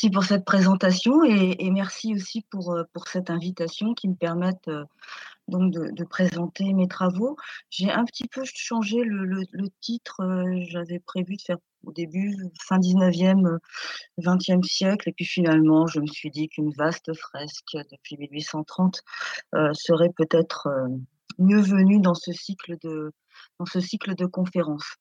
merci pour cette présentation et, merci aussi pour, pour cette invitation qui me permettent donc de, présenter mes travaux. J'ai un petit peu changé le, titre. J'avais prévu de faire au début, fin 19e, 20e siècle, et puis finalement, je me suis dit qu'une vaste fresque depuis 1830 serait peut-être mieux venue dans ce cycle de, dans ce cycle de conférences.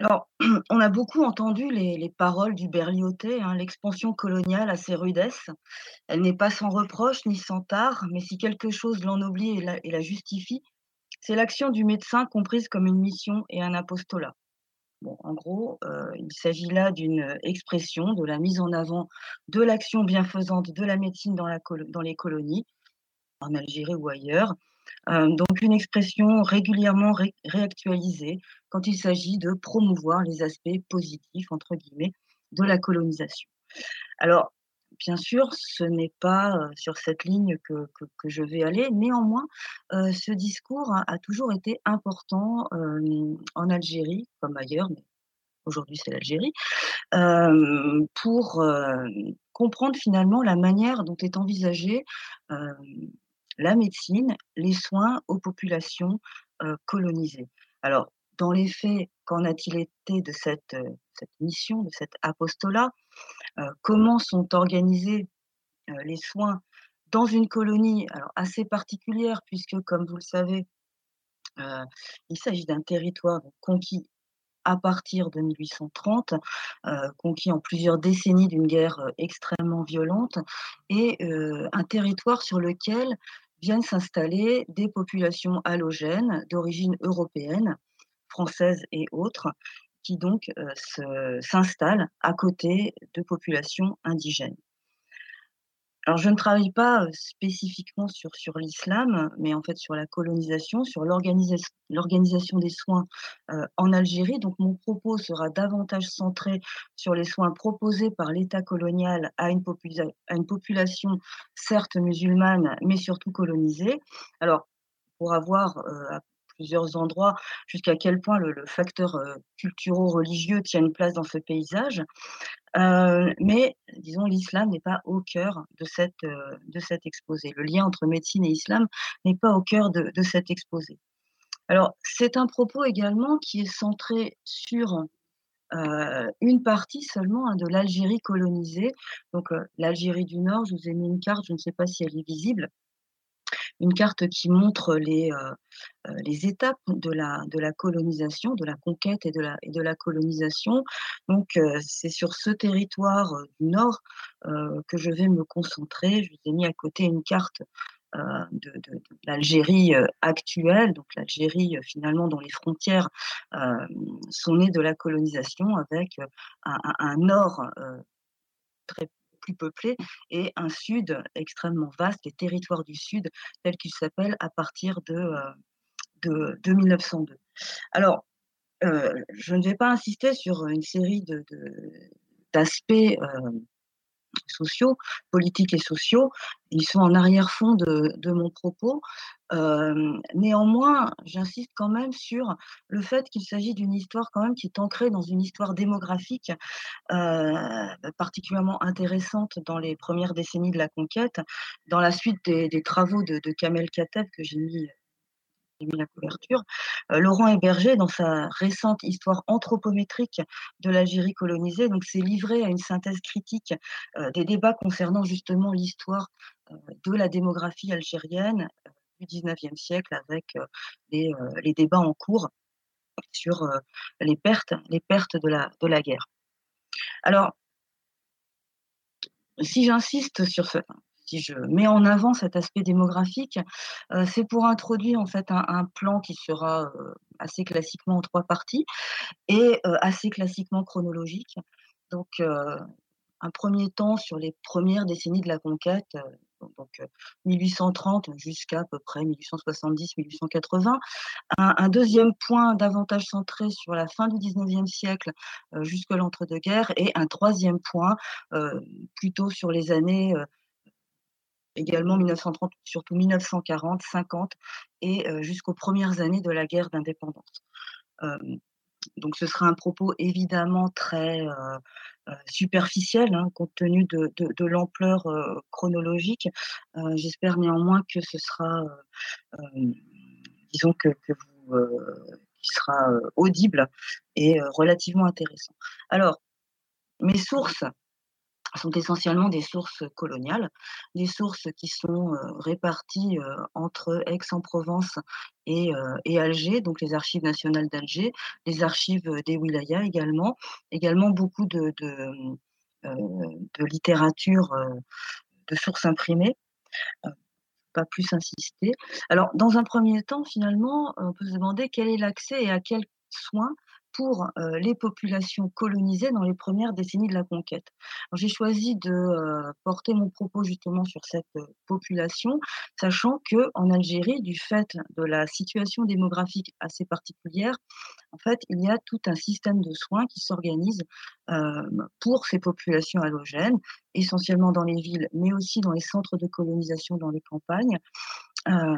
Alors, on a beaucoup entendu les, paroles du Berliotet, hein, l'expansion coloniale a ses rudesses. Elle n'est pas sans reproche ni sans tard, mais si quelque chose l'ennoblit et la, justifie, c'est l'action du médecin comprise comme une mission et un apostolat. Bon, en gros, euh, il s'agit là d'une expression de la mise en avant de l'action bienfaisante de la médecine dans, la dans les colonies, en Algérie ou ailleurs, donc une expression régulièrement réactualisée quand il s'agit de promouvoir les aspects positifs, entre guillemets, de la colonisation. Alors, bien sûr, ce n'est pas sur cette ligne que, je vais aller. Néanmoins, ce discours a, toujours été important en Algérie, comme ailleurs, mais aujourd'hui c'est l'Algérie, pour comprendre finalement la manière dont est envisagée la médecine, les soins aux populations colonisées. Alors, dans les faits, qu'en a-t-il été de cette, mission, de cet apostolat? Comment sont organisés les soins dans une colonie? Assez particulière, puisque, comme vous le savez, il s'agit d'un territoire conquis à partir de 1830, conquis en plusieurs décennies d'une guerre extrêmement violente, et un territoire sur lequel viennent s'installer des populations halogènes d'origine européenne, française et autres, qui donc euh, s'installent à côté de populations indigènes. Alors, je ne travaille pas spécifiquement sur, sur l'islam, mais en fait sur la colonisation, sur l'organisation des soins en Algérie. Donc, mon propos sera davantage centré sur les soins proposés par l'État colonial à une, à une population, certes musulmane, mais surtout colonisée. Alors, pour avoir à plusieurs endroits jusqu'à quel point le, facteur culturo-religieux tient une place dans ce paysage. Euh, mais disons, l'islam n'est pas au cœur de, cette, euh, de cet exposé. Le lien entre médecine et islam n'est pas au cœur de, de cet exposé. Alors, c'est un propos également qui est centré sur euh, une partie seulement hein, de l'Algérie colonisée. Donc, l'Algérie du Nord, je vous ai mis une carte, je ne sais pas si elle est visible une carte qui montre les, euh, euh, les étapes de la, de la colonisation, de la conquête et de la, de la colonisation. Donc, euh, c'est sur ce territoire du Nord que je vais me concentrer. Je vous ai mis à côté une carte de, l'Algérie actuelle, donc l'Algérie finalement dont les frontières sont nées de la colonisation avec un nord très peuplé, et un sud extrêmement vaste, les territoires du sud, tels qu'ils s'appellent à partir de, euh, de, 1902. Alors, euh, je ne vais pas insister sur une série d'aspects de, euh, sociaux, politiques et sociaux. Ils sont en arrière-fond de, mon propos. Néanmoins, j'insiste quand même sur le fait qu'il s'agit d'une histoire quand même qui est ancrée dans une histoire démographique particulièrement intéressante dans les premières décennies de la conquête. Dans la suite des, travaux de, Kamel Kateb que j'ai mis la couverture. Laurent Héberger, dans sa récente histoire anthropométrique de l'Algérie colonisée, s'est livré à une synthèse critique des débats concernant justement l'histoire de la démographie algérienne du 19e siècle avec les, débats en cours sur les pertes, les pertes de la, de la guerre. Alors, si j'insiste sur ce, si je mets en avant cet aspect démographique, c'est pour introduire en fait un, plan qui sera assez classiquement en trois parties et assez classiquement chronologique. Donc, un premier temps sur les premières décennies de la conquête, donc 1830 jusqu'à à peu près 1870-1880. Un, deuxième point davantage centré sur la fin du 19e siècle jusqu'à l'entre-deux-guerres et un troisième point plutôt sur les années également 1930, surtout 1940, 50 et jusqu'aux premières années de la guerre d'indépendance. Donc ce sera un propos évidemment très, heu heu, superficiel, hein, compte tenu de l'ampleur, heu, chronologique. J'espère néanmoins que ce sera, disons que que vous, qui sera, audible et relativement intéressant. Alors, mes sources sont essentiellement des sources coloniales, des sources qui sont, réparties, entre Aix-en-Provence et Alger, donc les archives nationales d'Alger, les archives, des wilayas également, également beaucoup de mmh, littérature, de sources imprimées, heu, pas plus insister. Alors dans un 1er temps finalement, on peut se demander quel est l'accès et à quels soins pour, heu, les populations colonisées dans les 1res décennies de la conquête. J'ai choisi de, heu, porter mon propos justement sur cette, heu, population, sachant qu'en Algérie, du fait de la situation démographique assez particulière, en fait, il y a tout un système de soins qui s'organise, pour ces populations allogènes, essentiellement dans les villes, mais aussi dans les centres de colonisation dans les campagnes. Heu,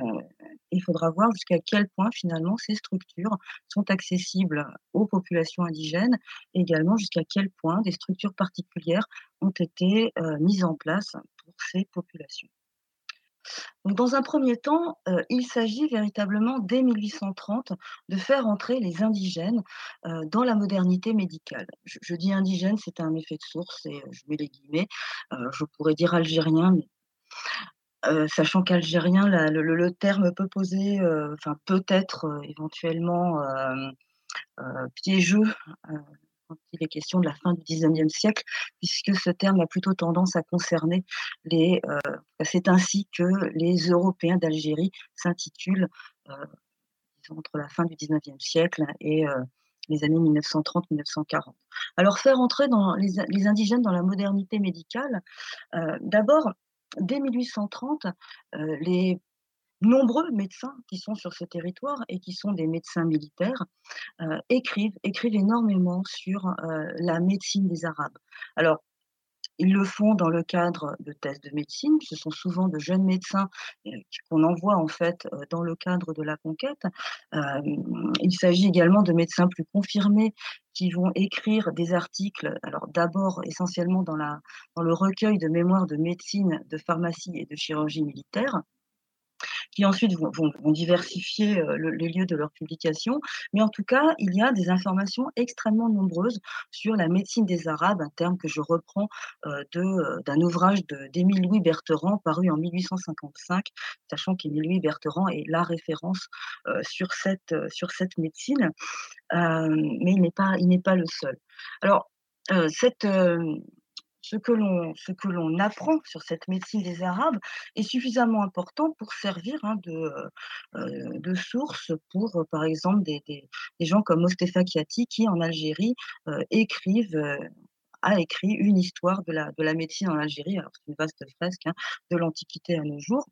il faudra voir jusqu'à quel point finalement ces structures sont accessibles aux populations indigènes, également jusqu'à quel point des structures particulières ont été, heu, mises en place pour ces populations. Dans un 1er temps, heu, il s'agit véritablement dès 1830 de faire entrer les indigènes, dans la modernité médicale. Je dis indigènes, c'est un effet de source et je mets les guillemets, je pourrais dire algériens, mais sachant qu'algérien, le terme peut poser, heu, enfin peut être, heu, éventuellement, piégeux, quand il est question de la fin du 19e siècle, puisque ce terme a plutôt tendance à concerner les, c'est ainsi que les Européens d'Algérie s'intitulent, entre la fin du 19e siècle et les années 1930-1940. Alors faire entrer les in les indigènes dans la modernité médicale, d'abord, dès 1830, heu, les nombreux médecins qui sont sur ce territoire et qui sont des médecins militaires, heu, écrivent écrivent énormément sur, heu, la médecine des Arabes. Alors, ils le font dans le cadre de thèses de médecine, ce sont souvent de jeunes médecins, qui qu'on envoie en fait, heu, dans le cadre de la conquête. Hem, il s'agit également de médecins plus confirmés qui vont écrire des articles, alors d'abord essentiellement dans dans le recueil de mémoires de médecine, de pharmacie et de chirurgie militaire qui ensuite vont diversifier, heu, le les lieux de leur publication. Mais en tout cas, il y a des informations extrêmement nombreuses sur la médecine des Arabes, un terme que je reprends, heu, de, heu, d'un ouvrage d'Émile Louis Berterand paru en 1855, sachant qu'Émile Louis Berterand est la référence, sur cette, sur cette médecine. Mais il n'est pas il n'est pas le seul. Alors, cette, ce que l'on ce que l'on apprend sur cette médecine des Arabes est suffisamment important pour servir, hein, de, heu, de source pour, heu, par exemple des des gens comme Mostapha Kiati qui en Algérie, heu, écrivent, a écrit une histoire de la de la médecine en Algérie. C'est une vaste fresque, hein, de l'Antiquité à nos jours.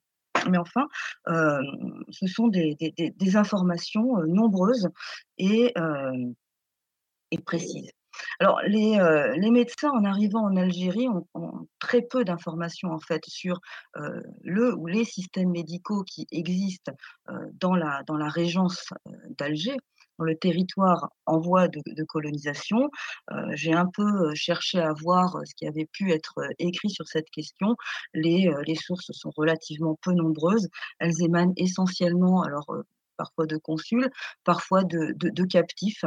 Mais enfin, ce sont des des informations, nombreuses et et précises. Alors les, heu, les médecins en arrivant en Algérie ont très peu d'informations en fait sur, heu, le ou les systèmes médicaux qui existent, heu, dans la dans la régence, d'Alger, dans le territoire en voie de colonisation. J'ai un peu, cherché à voir, ce qui avait pu être, écrit sur cette question. Les, les sources sont relativement peu nombreuses. Elles émanent essentiellement alors, parfois de consuls, parfois de de captifs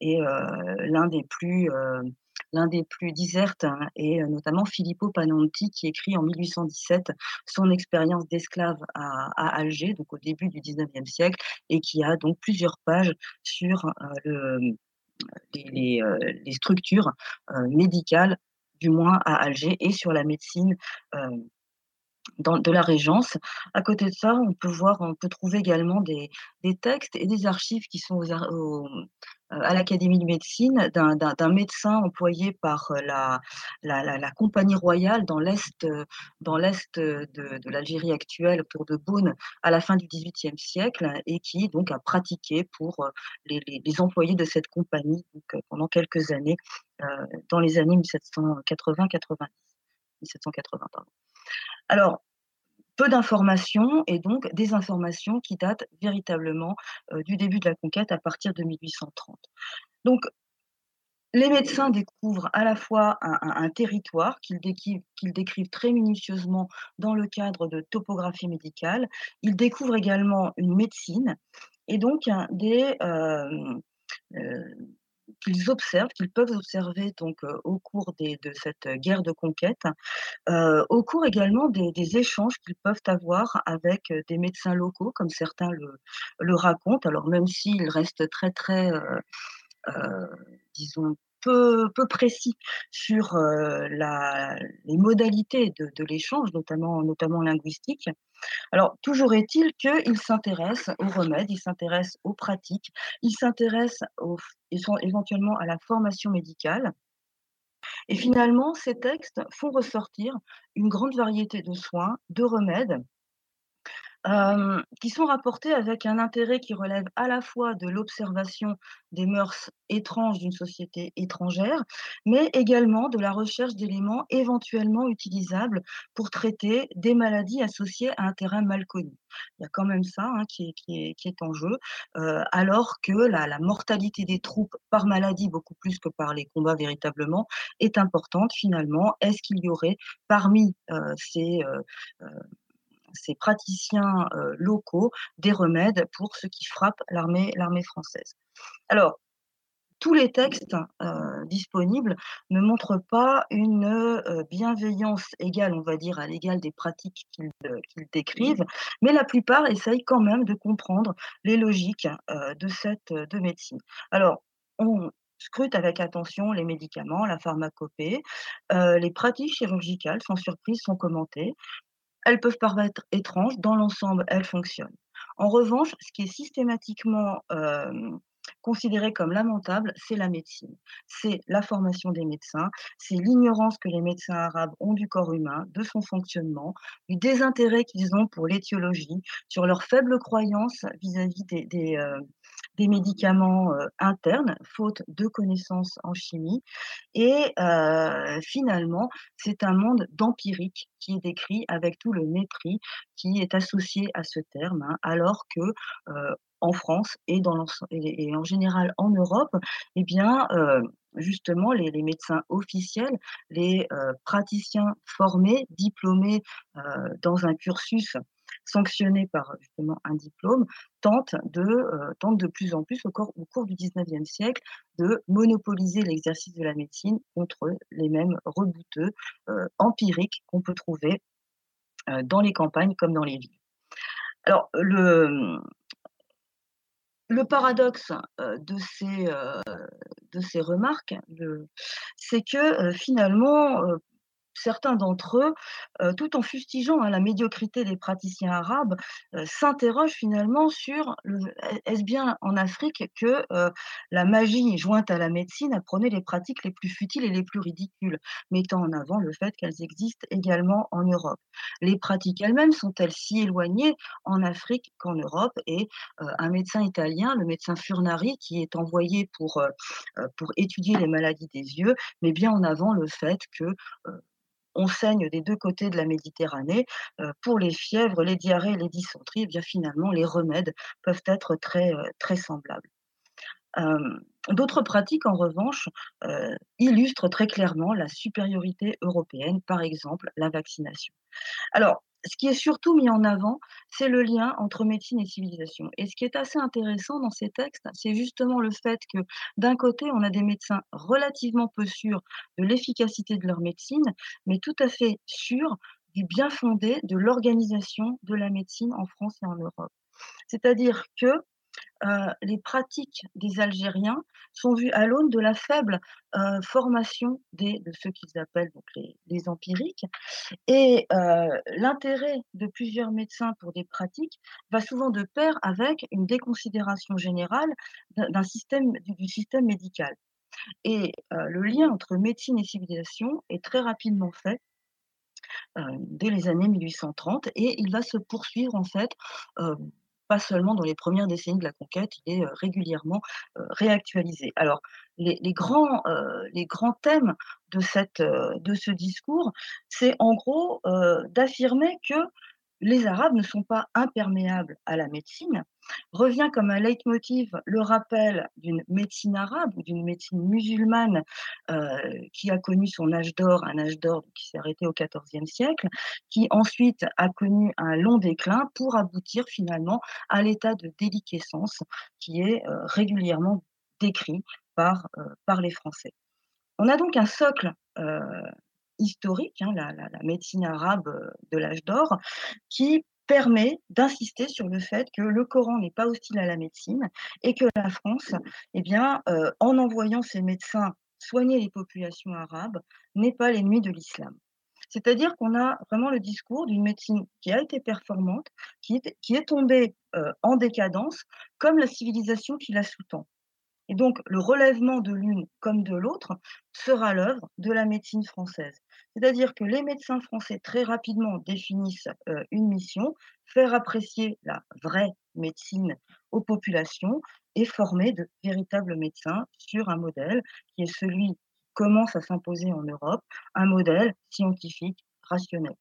et l'un des plus, l'un des plus disertes est, heu, notamment Filippo Panonti qui écrit en 1817 son expérience d'esclave à Alger, donc au début du 19e siècle et qui a donc plusieurs pages sur, mmh, les structures, médicales, du moins à Alger et sur la médecine, de la régence. À côté de ça, on peut voir on peut trouver également des des textes et des archives qui sont aux heu, à l'Académie de médecine d'un médecin employé par, heu, la la la compagnie royale dans l'est, heu, de l'Algérie actuelle, autour de Boune, à la fin du 18e siècle et qui donc a pratiqué pour, les les employés de cette compagnie, pendant quelques années, dans les années 1780-90. 1780 pardon. Alors peu d'informations et donc des informations qui datent véritablement, heu, du début de la conquête à partir de 1830. Donc les médecins découvrent à la fois un territoire qu'ils décrivent très minutieusement dans le cadre de topographie médicale. Ils découvrent également une médecine et donc des, hem, heu, qu'ils observent, qu'ils peuvent observer donc, au cours de cette guerre de conquête, au cours également des échanges qu'ils peuvent avoir avec, des médecins locaux comme certains le racontent. Alors même s'ils restent très, très, disons peu précis sur, la les modalités de l'échange, notamment notamment linguistiques. Alors toujours est-il qu'ils s'intéressent aux remèdes, ils s'intéressent aux pratiques, ils s'intéressent éventuellement à la formation médicale et finalement ces textes font ressortir une grande variété de soins, de remèdes qui sont rapportés avec un intérêt qui relève à la fois de l'observation des mœurs étranges d'une société étrangère, mais également de la recherche d'éléments éventuellement utilisables pour traiter des maladies associées à un terrain mal connu. Il y a quand même ça, hein, qui est en jeu, alors que la mortalité des troupes par maladie, beaucoup plus que par les combats véritablement, est importante finalement. Est-ce qu'il y aurait parmi, ces, ces praticiens, locaux, des remèdes pour ce qui frappe l'armée française? Alors, tous les textes, disponibles ne montrent pas une, bienveillance égale, on va dire, à l'égal des pratiques qu'ils, décrivent, mais la plupart essayent quand même de comprendre les logiques, de cette, médecine. Alors, on scrute avec attention les médicaments, la pharmacopée, les pratiques chirurgicales, sans surprise, sont commentées. Elles peuvent paraître étranges, dans l'ensemble, elles fonctionnent. En revanche, ce qui est systématiquement, considéré comme lamentable, c'est la médecine. C'est la formation des médecins, c'est l'ignorance que les médecins arabes ont du corps humain, de son fonctionnement, du désintérêt qu'ils ont pour l'étiologie, sur leur faible croyance vis-à-vis des heu, des médicaments, heu, internes, faute de connaissances en chimie. Et heu, finalement, c'est un monde d'empirique qui est décrit avec tout le mépris qui est associé à ce terme, hein, alors que, heu, en France et en général en Europe et bien, justement les médecins officiels, les, praticiens formés, diplômés, dans un cursus sanctionné par, justement, un diplôme, heu, tentent de plus en plus au cours du 19e siècle de monopoliser l'exercice de la médecine contre les mêmes rebouteux, heu, empiriques qu'on peut trouver, heu, dans les campagnes comme dans les villes. Alors le, paradoxe, de ces, remarques, c'est que, finalement, certains d'entre eux, heu, tout en fustigeant, hein, la médiocrité des praticiens arabes, heu, s'interrogent finalement sur est-ce bien en Afrique que, heu, la magie jointe à la médecine apprenait les pratiques les plus futiles et les plus ridicules? Mettant en avant le fait qu'elles existent également en Europe? Les pratiques elles-mêmes sont-elles si éloignées en Afrique qu'en Europe? Et un médecin italien, le médecin Furnari, qui est envoyé pour, pour étudier les maladies des yeux, met bien en avant le fait que, on saigne des 2 côtés de la Méditerranée, heu, pour les fièvres, les diarrhées les dysenteries et bien finalement les remèdes peuvent être très, heu, très semblables. D'autres pratiques en revanche, illustrent très clairement la supériorité européenne, par exemple la vaccination. Alors, ce qui est surtout mis en avant, c'est le lien entre médecine et civilisation et ce qui est assez intéressant dans ces textes, c'est justement le fait que, d'un côté, on a des médecins relativement peu sûrs de l'efficacité de leur médecine, mais tout à fait sûrs du bien-fondé de l'organisation de la médecine en France et en Europe. C'est-à-dire que, heu, les pratiques des Algériens sont vues à l'aune de la faible, heu, formation de ceux qu'ils appellent les empiriques. Et heu, l'intérêt de plusieurs médecins pour des pratiques va souvent de pair avec une déconsidération générale d'un système du système médical. Et le lien entre médecine et civilisation est très rapidement fait dès les années 1830 et il va se poursuivre en fait, pas seulement dans les 1res décennies de la conquête, il est, heu, régulièrement, heu, réactualisé. Alors les grands, heu, les grands thèmes de ce discours, c'est en gros, d'affirmer que les Arabes ne sont pas imperméables à la médecine, revient comme un leitmotiv le rappel d'une médecine arabe ou d'une médecine musulmane euh, qui a connu son âge d'or, un âge d'or qui s'est arrêté au XIVe siècle, qui ensuite a connu un long déclin pour aboutir finalement à l'état de déliquescence qui est euh, régulièrement décrit par, euh, par les Français. On a donc un socle historique, hein, la, médecine arabe euh, de l'âge d'or, qui permet d'insister sur le fait que le Coran n'est pas hostile à la médecine et que la France, eh euh, en envoyant ses médecins soigner les populations arabes, n'est pas l'ennemi de l'islam. C'est-à-dire qu'on a vraiment le discours d'une médecine qui a été performante, qui est, qui est tombée euh, en décadence, comme la civilisation qui la sous-tend. Et donc, le relèvement de l'une comme de l'autre sera l'œuvre de la médecine française. C'est-à-dire que les médecins français très rapidement définissent euh, une mission, faire apprécier la vraie médecine aux populations et former de véritables médecins sur un modèle qui est celui qui commence à s'imposer en Europe, un modèle scientifique rationnel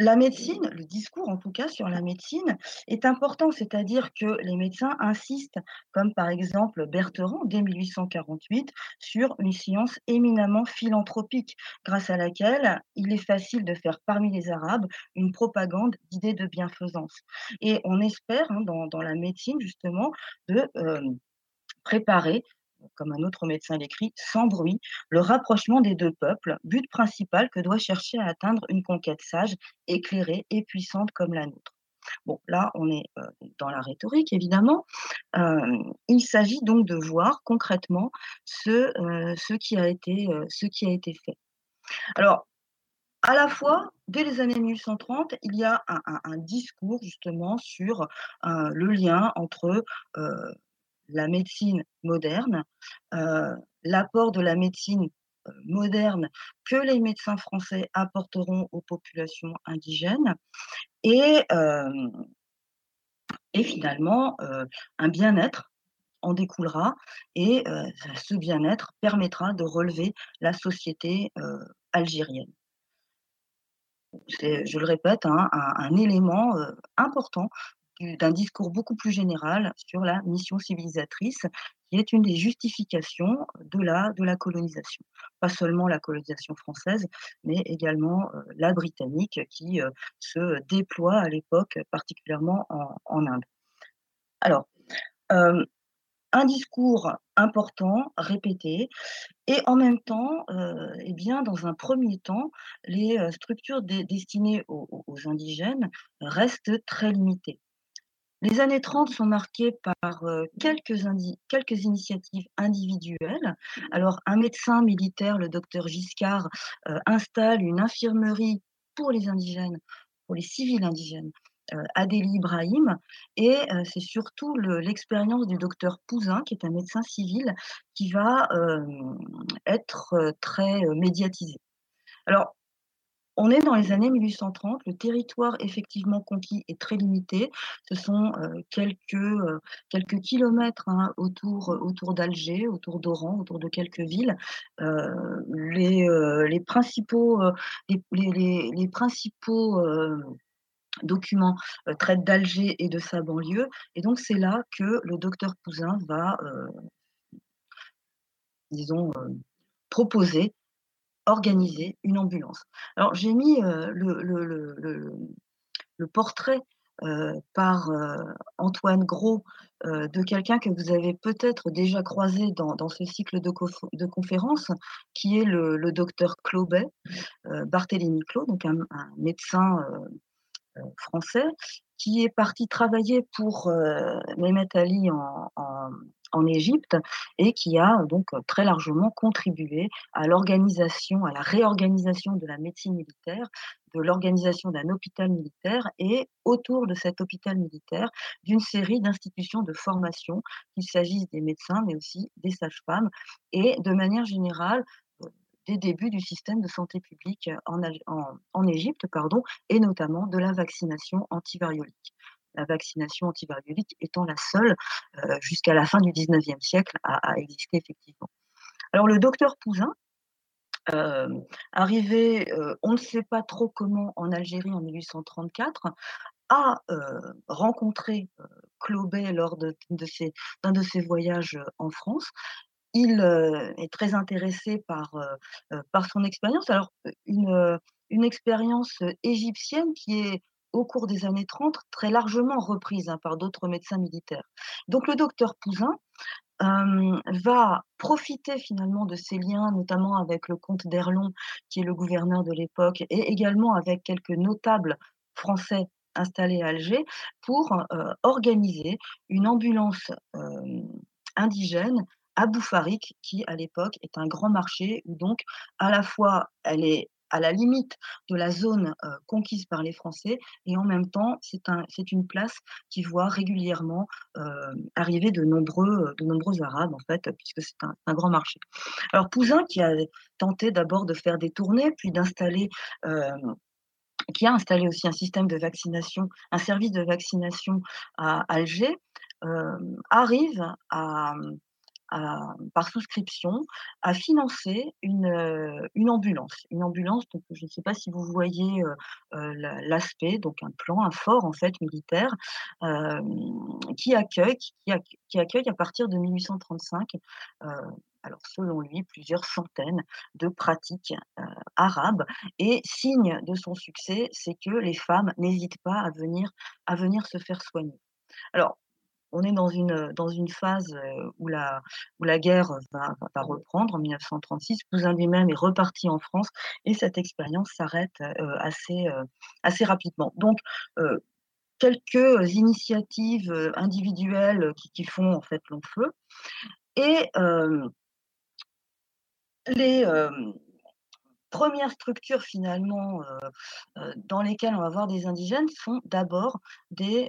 la médecine, le discours en tout cas sur la médecine est important, c'est-à-dire que les médecins insistent, comme par exemple Bertheron dès 1848, sur une science éminemment philanthropique, grâce à laquelle il est facile de faire parmi les Arabes une propagande d'idées de bienfaisance. Et on espère hein, dans, la médecine justement de euh, préparer comme un autre médecin l'écrit, sans bruit, le rapprochement des deux peuples, but principal que doit chercher à atteindre une conquête sage, éclairée et puissante comme la nôtre. Bon, là, on est euh, dans la rhétorique, évidemment. Euh, il s'agit donc de voir concrètement ce, euh, ce, qui a été, ce qui a été fait. Alors, à la fois, dès les années 1830, il y a un, un discours justement sur le lien entre la médecine moderne, euh, l'apport de la médecine euh, moderne que les médecins français apporteront aux populations indigènes et, euh, finalement un bien-être en découlera et ce bien-être permettra de relever la société algérienne. Je le répète, hein, un, élément important d'un discours beaucoup plus général sur la mission civilisatrice, qui est une des justifications de la, de la colonisation. Pas seulement la colonisation française, mais également euh, la britannique qui euh, se déploie à l'époque, particulièrement en, Inde. Alors, euh, un discours important, répété, et en même temps, eh bien, dans un premier temps, les structures destinées aux, indigènes restent très limitées. Les années 30 sont marquées par euh, quelques, quelques, initiatives individuelles. Alors, un médecin militaire, le docteur Giscard, euh, installe une infirmerie pour les indigènes, pour les civils indigènes, euh, Adélie Ibrahim. Et c'est surtout l'expérience du docteur Pouzin, qui est un médecin civil, qui va être très médiatisée. Alors, on est dans les années 1830, le territoire effectivement conquis est très limité. Ce sont euh, quelques, euh, quelques kilomètres hein, autour, autour d'Alger, autour d'Oran, autour de quelques villes. Euh, les, les, principaux, les, principaux documents traitent d'Alger et de sa banlieue. Et donc c'est là que le docteur Pouzin va, disons, proposer organiser une ambulance. Alors j'ai mis euh, le, portrait euh, par euh, Antoine Gros de quelqu'un que vous avez peut-être déjà croisé dans, ce cycle de, conférences, qui est le, docteur Claubet, Barthélemy Clos, donc un, médecin français, qui est parti travailler pour Mehmet Ali en, en Égypte et qui a donc très largement contribué à l'organisation, à la réorganisation de la médecine militaire, de l'organisation d'un hôpital militaire et autour de cet hôpital militaire d'une série d'institutions de formation, qu'il s'agisse des médecins mais aussi des sages-femmes et de manière générale euh, des débuts du système de santé publique en, en, Égypte, pardon, et notamment de la vaccination antivariolique la vaccination antivariolique étant la seule euh, jusqu'à la fin du 19e siècle à, exister effectivement. Alors le docteur Pouzin hem, arrivé, on ne sait pas trop comment en Algérie en 1834, a, rencontré, Clauber lors de de d'un de ses voyages, en France. Il, est très intéressé par, par son expérience. Alors, une, une expérience, égyptienne qui est, au cours des années 30, très largement reprise, hein, par d'autres médecins militaires. Donc le docteur Pouzin, va profiter finalement de ses liens, notamment avec le comte d'Erlon, qui est le gouverneur de l'époque et également avec quelques notables français installés à Alger, pour, organiser une ambulance, indigène à Boufarik, qui à l'époque est un grand marché où donc à la fois elle est à la limite de la zone, heu, conquise par les Français et en même temps c'est un c'est une place qui voit régulièrement, hem, arriver de nombreux, heu, de nombreux arabes en fait, puisque c'est un grand marché. Alors Pouzin qui a tenté d'abord de faire des tournées, puis d'installer, qui a installé aussi un système de vaccination, un service de vaccination à Alger, arrive à, par souscription, à financer une, une ambulance. Une ambulance, je ne sais pas si vous voyez, heu, la l'aspect, donc un plan, un fort en fait militaire, qui accueille qui acc qui accueille à partir de 1835, heu, alors selon lui, plusieurs centaines de pratiques, arabes et signe de son succès, c'est que les femmes n'hésitent pas à venir à venir se faire soigner. Alors, on est dans une, phase, où la guerre va reprendre en 1936. Pouzin lui-même est reparti en France et cette expérience s'arrête, assez, rapidement. Donc, quelques initiatives, individuelles qui qui font en fait long feu et les, hem, 1res structures finalement, dans lesquelles on va voir des indigènes sont d'abord des,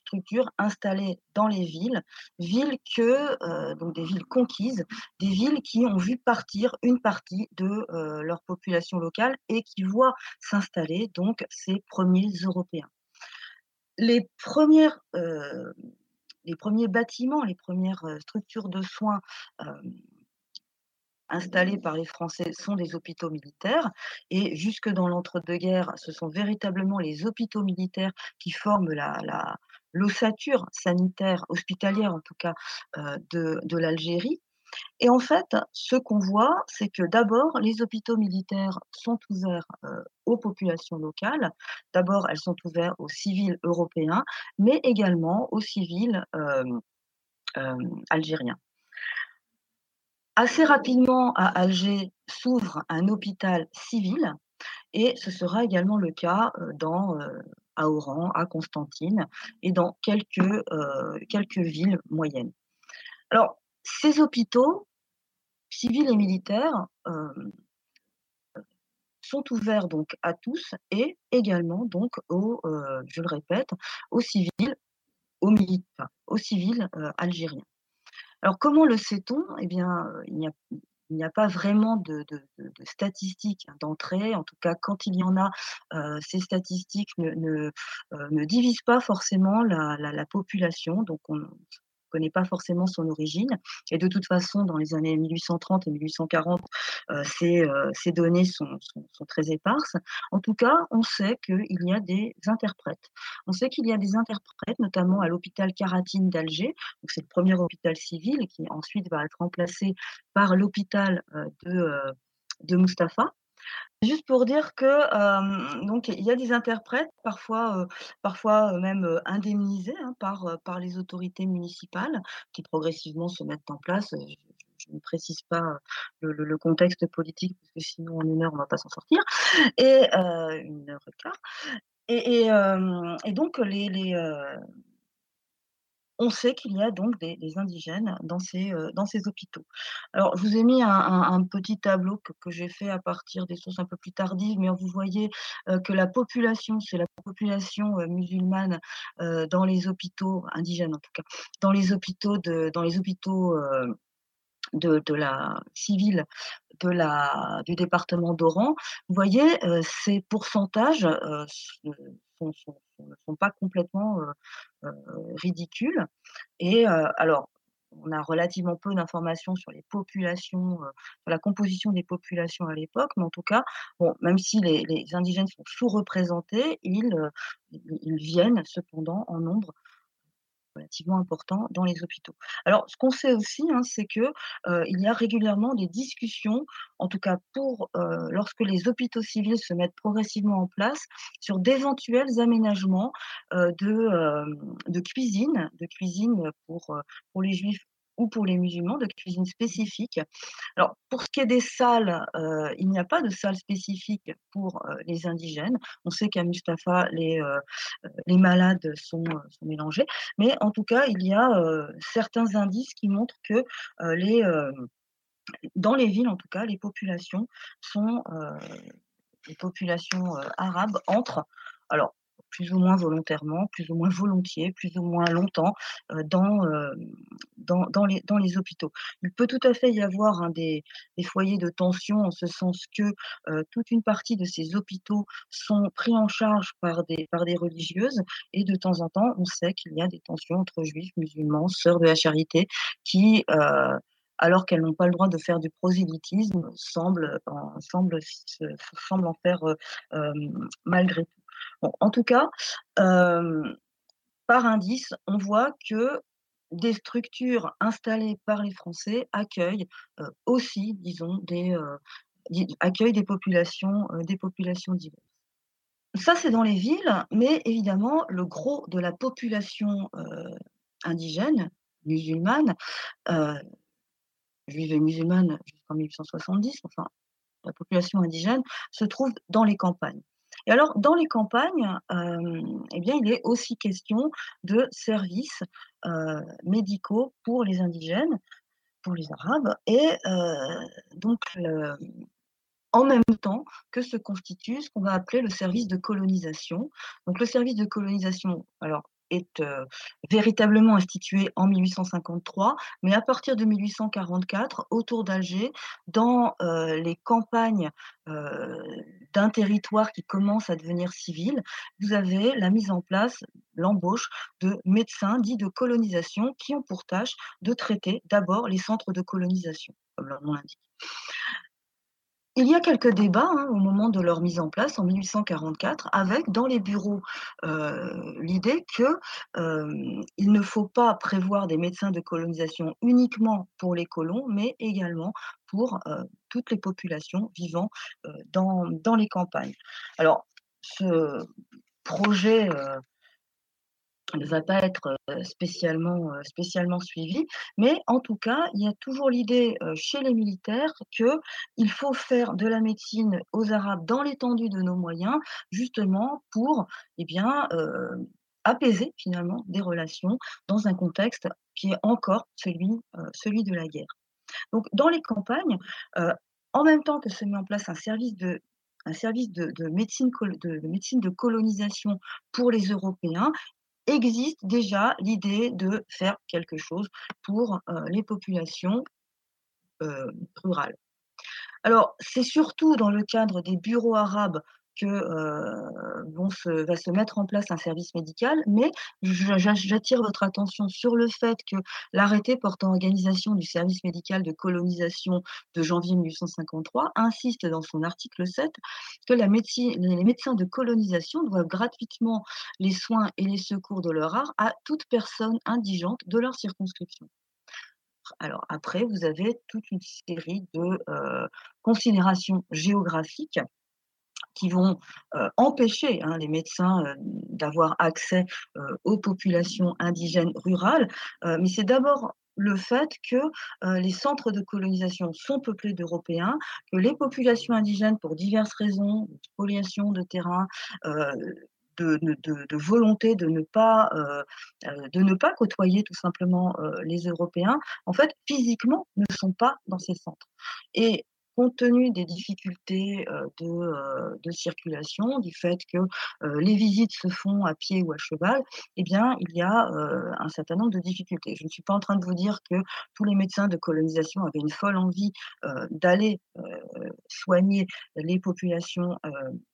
structures installées dans les villes. Villes que, heu, donc des villes conquises, des villes qui ont vu partir une partie de, heu, leur population locale et qui voient s'installer donc ces 1ers Européens. Les 1res, heu, les 1ers bâtiments, les 1res, heu, structures de soins, installées par les Français sont des hôpitaux militaires et jusque dans l'entre-deux-guerres, ce sont véritablement les hôpitaux militaires qui forment la l'ossature sanitaire, hospitalière en tout cas, heu, de de l'Algérie et en fait, ce qu'on voit, c'est que d'abord les hôpitaux militaires sont ouverts, heu, aux populations locales. D'abord, elles sont ouverts aux civils européens, mais également aux civils, hem, algériens. Assez rapidement à Alger s'ouvre un hôpital civil et ce sera également le cas, dans, à Oran, à Constantine et dans quelques, heu, quelques villes moyennes. Alors ces hôpitaux, civils et militaires, heu, sont ouverts donc à tous et également donc heu, je le répète, aux civils, aux civils, algériens. Alors comment le sait-on? Et bien, il n'y a il n'y a pas vraiment de statistiques d'entrée. En tout cas, quand il y en a, heu, ces statistiques ne ne, divisent pas forcément la la la population, donc on connaît pas forcément son origine et de toute façon dans les années 1830 et 1840, heu, ces, heu, ces données sont très éparses. En tout cas, on sait qu'il y a des interprètes. On sait qu'il y a des interprètes, notamment à l'hôpital Caratine d'Alger, c'est le 1er hôpital civil qui ensuite va être remplacé par l'hôpital, heu, de, de Mustapha. Juste pour dire que, donc il y a des interprètes parfois, parfois, même, indemnisés, hein, par, par les autorités municipales qui progressivement se mettent en place, je ne précise pas, le contexte politique parce que sinon en 1 heure on va pas s'en sortir. Et 1 heure et quart et et donc les les, on sait qu'il y a donc des indigènes dans ces, heu, dans ces hôpitaux. Alors je vous ai mis un petit tableau que j'ai fait à partir des sources un peu plus tardives, mais vous voyez, heu, que la population, c'est la population, heu, musulmane, dans les hôpitaux indigènes en tout cas, dans les hôpitaux de dans les hôpitaux, de la la du département d'Oran. Vous voyez, ces pourcentages, sont ne sont pas complètement, heu heu, ridicules et heu, alors on a relativement peu d'informations sur les populations, sur la composition des populations à l'époque, mais en tout cas, bon, même si les indigènes sont sous-représentés, ils ils viennent cependant en nombre relativement important dans les hôpitaux. Alors, ce qu'on sait aussi, hein, c'est que, heu, il y a régulièrement des discussions, en tout cas heu, lorsque les hôpitaux civils se mettent progressivement en place, sur d'éventuels aménagements, heu, de, de cuisine de cuisine pour les juifs ou pour les musulmans, de cuisine spécifique. Alors, pour ce qui est des salles, heu, il n'y a pas de salle spécifique pour, heu, les indigènes. On sait qu'à Mustapha, les, heu, les malades sont, sont mélangés, mais en tout cas, il y a, certains indices qui montrent que, les, dans les villes en tout cas, les populations sont, les populations, arabes entrent, alors plus ou moins volontairement, plus ou moins volontiers, plus ou moins longtemps, dans, dans dans les dans les hôpitaux. Il peut tout à fait y avoir, hein, des des foyers de tension en ce sens que, toute une partie de ces hôpitaux sont pris en charge par des par des religieuses et de temps en temps, on sait qu'il y a des tensions entre juifs, musulmans, sœurs de la charité qui, alors qu'elles n'ont pas le droit de faire du prosélytisme, semblent en en faire, malgré tout. En tout cas, par indice, on voit que des structures installées par les Français accueillent, aussi, disons, des, accueillent des populations, des populations diverses. Ça, c'est dans les villes, mais évidemment, le gros de la population, indigène, musulmane, juive et musulmane jusqu'en 1870, enfin, la population indigène se trouve dans les campagnes. Et alors, dans les campagnes, hem, et bien, il est aussi question de services, heu, médicaux pour les indigènes, pour les arabes et heu, donc en même temps que se constitue ce qu'on va appeler le service de colonisation. Donc le service de colonisation, alors, est, véritablement institué en 1853, mais à partir de 1844, autour d'Alger, dans, les campagnes, d'un territoire qui commence à devenir civil, vous avez la mise en place, l'embauche de médecins dits de colonisation qui ont pour tâche de traiter d'abord les centres de colonisation, comme leur nom l'indique. Il y a quelques débats, hein, au moment de leur mise en place en 1844 avec dans les bureaux, heu, l'idée que, hem, il ne faut pas prévoir des médecins de colonisation uniquement pour les colons, mais également pour, heu, toutes les populations vivant, dans dans les campagnes. Alors ce projet, ne va pas être, spécialement, spécialement suivi, mais en tout cas, il y a toujours l'idée, chez les militaires qu'il faut faire de la médecine aux Arabes dans l'étendue de nos moyens, justement pour, eh bien, apaiser finalement des relations dans un contexte qui est encore celui, celui de la guerre. Donc dans les campagnes, en même temps que se met en place un service de un service de de médecine de médecine de colonisation pour les Européens, existe déjà l'idée de faire quelque chose pour, heu, les populations, heu, rurales. Alors, c'est surtout dans le cadre des bureaux arabes que, se va se mettre en place un service médical, mais j'attire votre attention sur le fait que l'arrêté portant organisation du service médical de colonisation de janvier 1853 insiste dans son article 7 que les médecins de colonisation doivent gratuitement les soins et les secours de leur art à toute personne indigente de leur circonscription. Alors après, vous avez toute une série de, heu, considérations géographiques qui vont, heu, empêcher, hein, les médecins, heu, d'avoir accès, heu, aux populations indigènes rurales. Mais c'est d'abord le fait que, les centres de colonisation sont peuplés d'Européens, que les populations indigènes, pour diverses raisons, de spoliation de terrain, de volonté de ne pas, de ne pas côtoyer tout simplement, les Européens, en fait, physiquement, ne sont pas dans ces centres et compte tenu des difficultés, de, circulation, du fait que, les visites se font à pied ou à cheval, eh bien, il y a, un certain nombre de difficultés. Je ne suis pas en train de vous dire que tous les médecins de colonisation avaient une folle envie, d'aller, soigner les populations,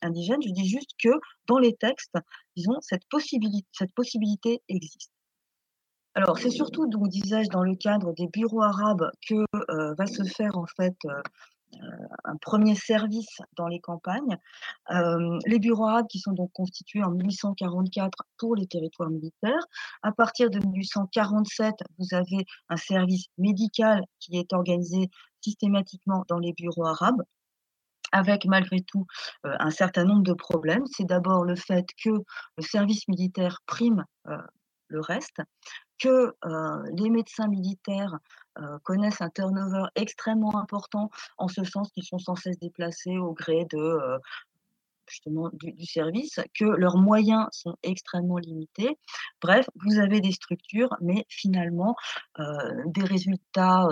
indigènes. Je dis juste que dans les textes, disons, cette possibili cette possibilité existe. Alors, c'est surtout donc disais-je dans le cadre des bureaux arabes que, va se faire en fait, un 1er service dans les campagnes. Les bureaux arabes qui sont donc constitués en 1844 pour les territoires militaires. À partir de 1847, vous avez un service médical qui est organisé systématiquement dans les bureaux arabes. Avec malgré tout, un certain nombre de problèmes. C'est d'abord le fait que le service militaire prime, le reste, que, les médecins militaires, connaissent un turnover extrêmement important, en ce sens qu'ils sont sans cesse déplacés au gré de, justement du service, que leurs moyens sont extrêmement limités. Bref, vous avez des structures, mais finalement, des résultats,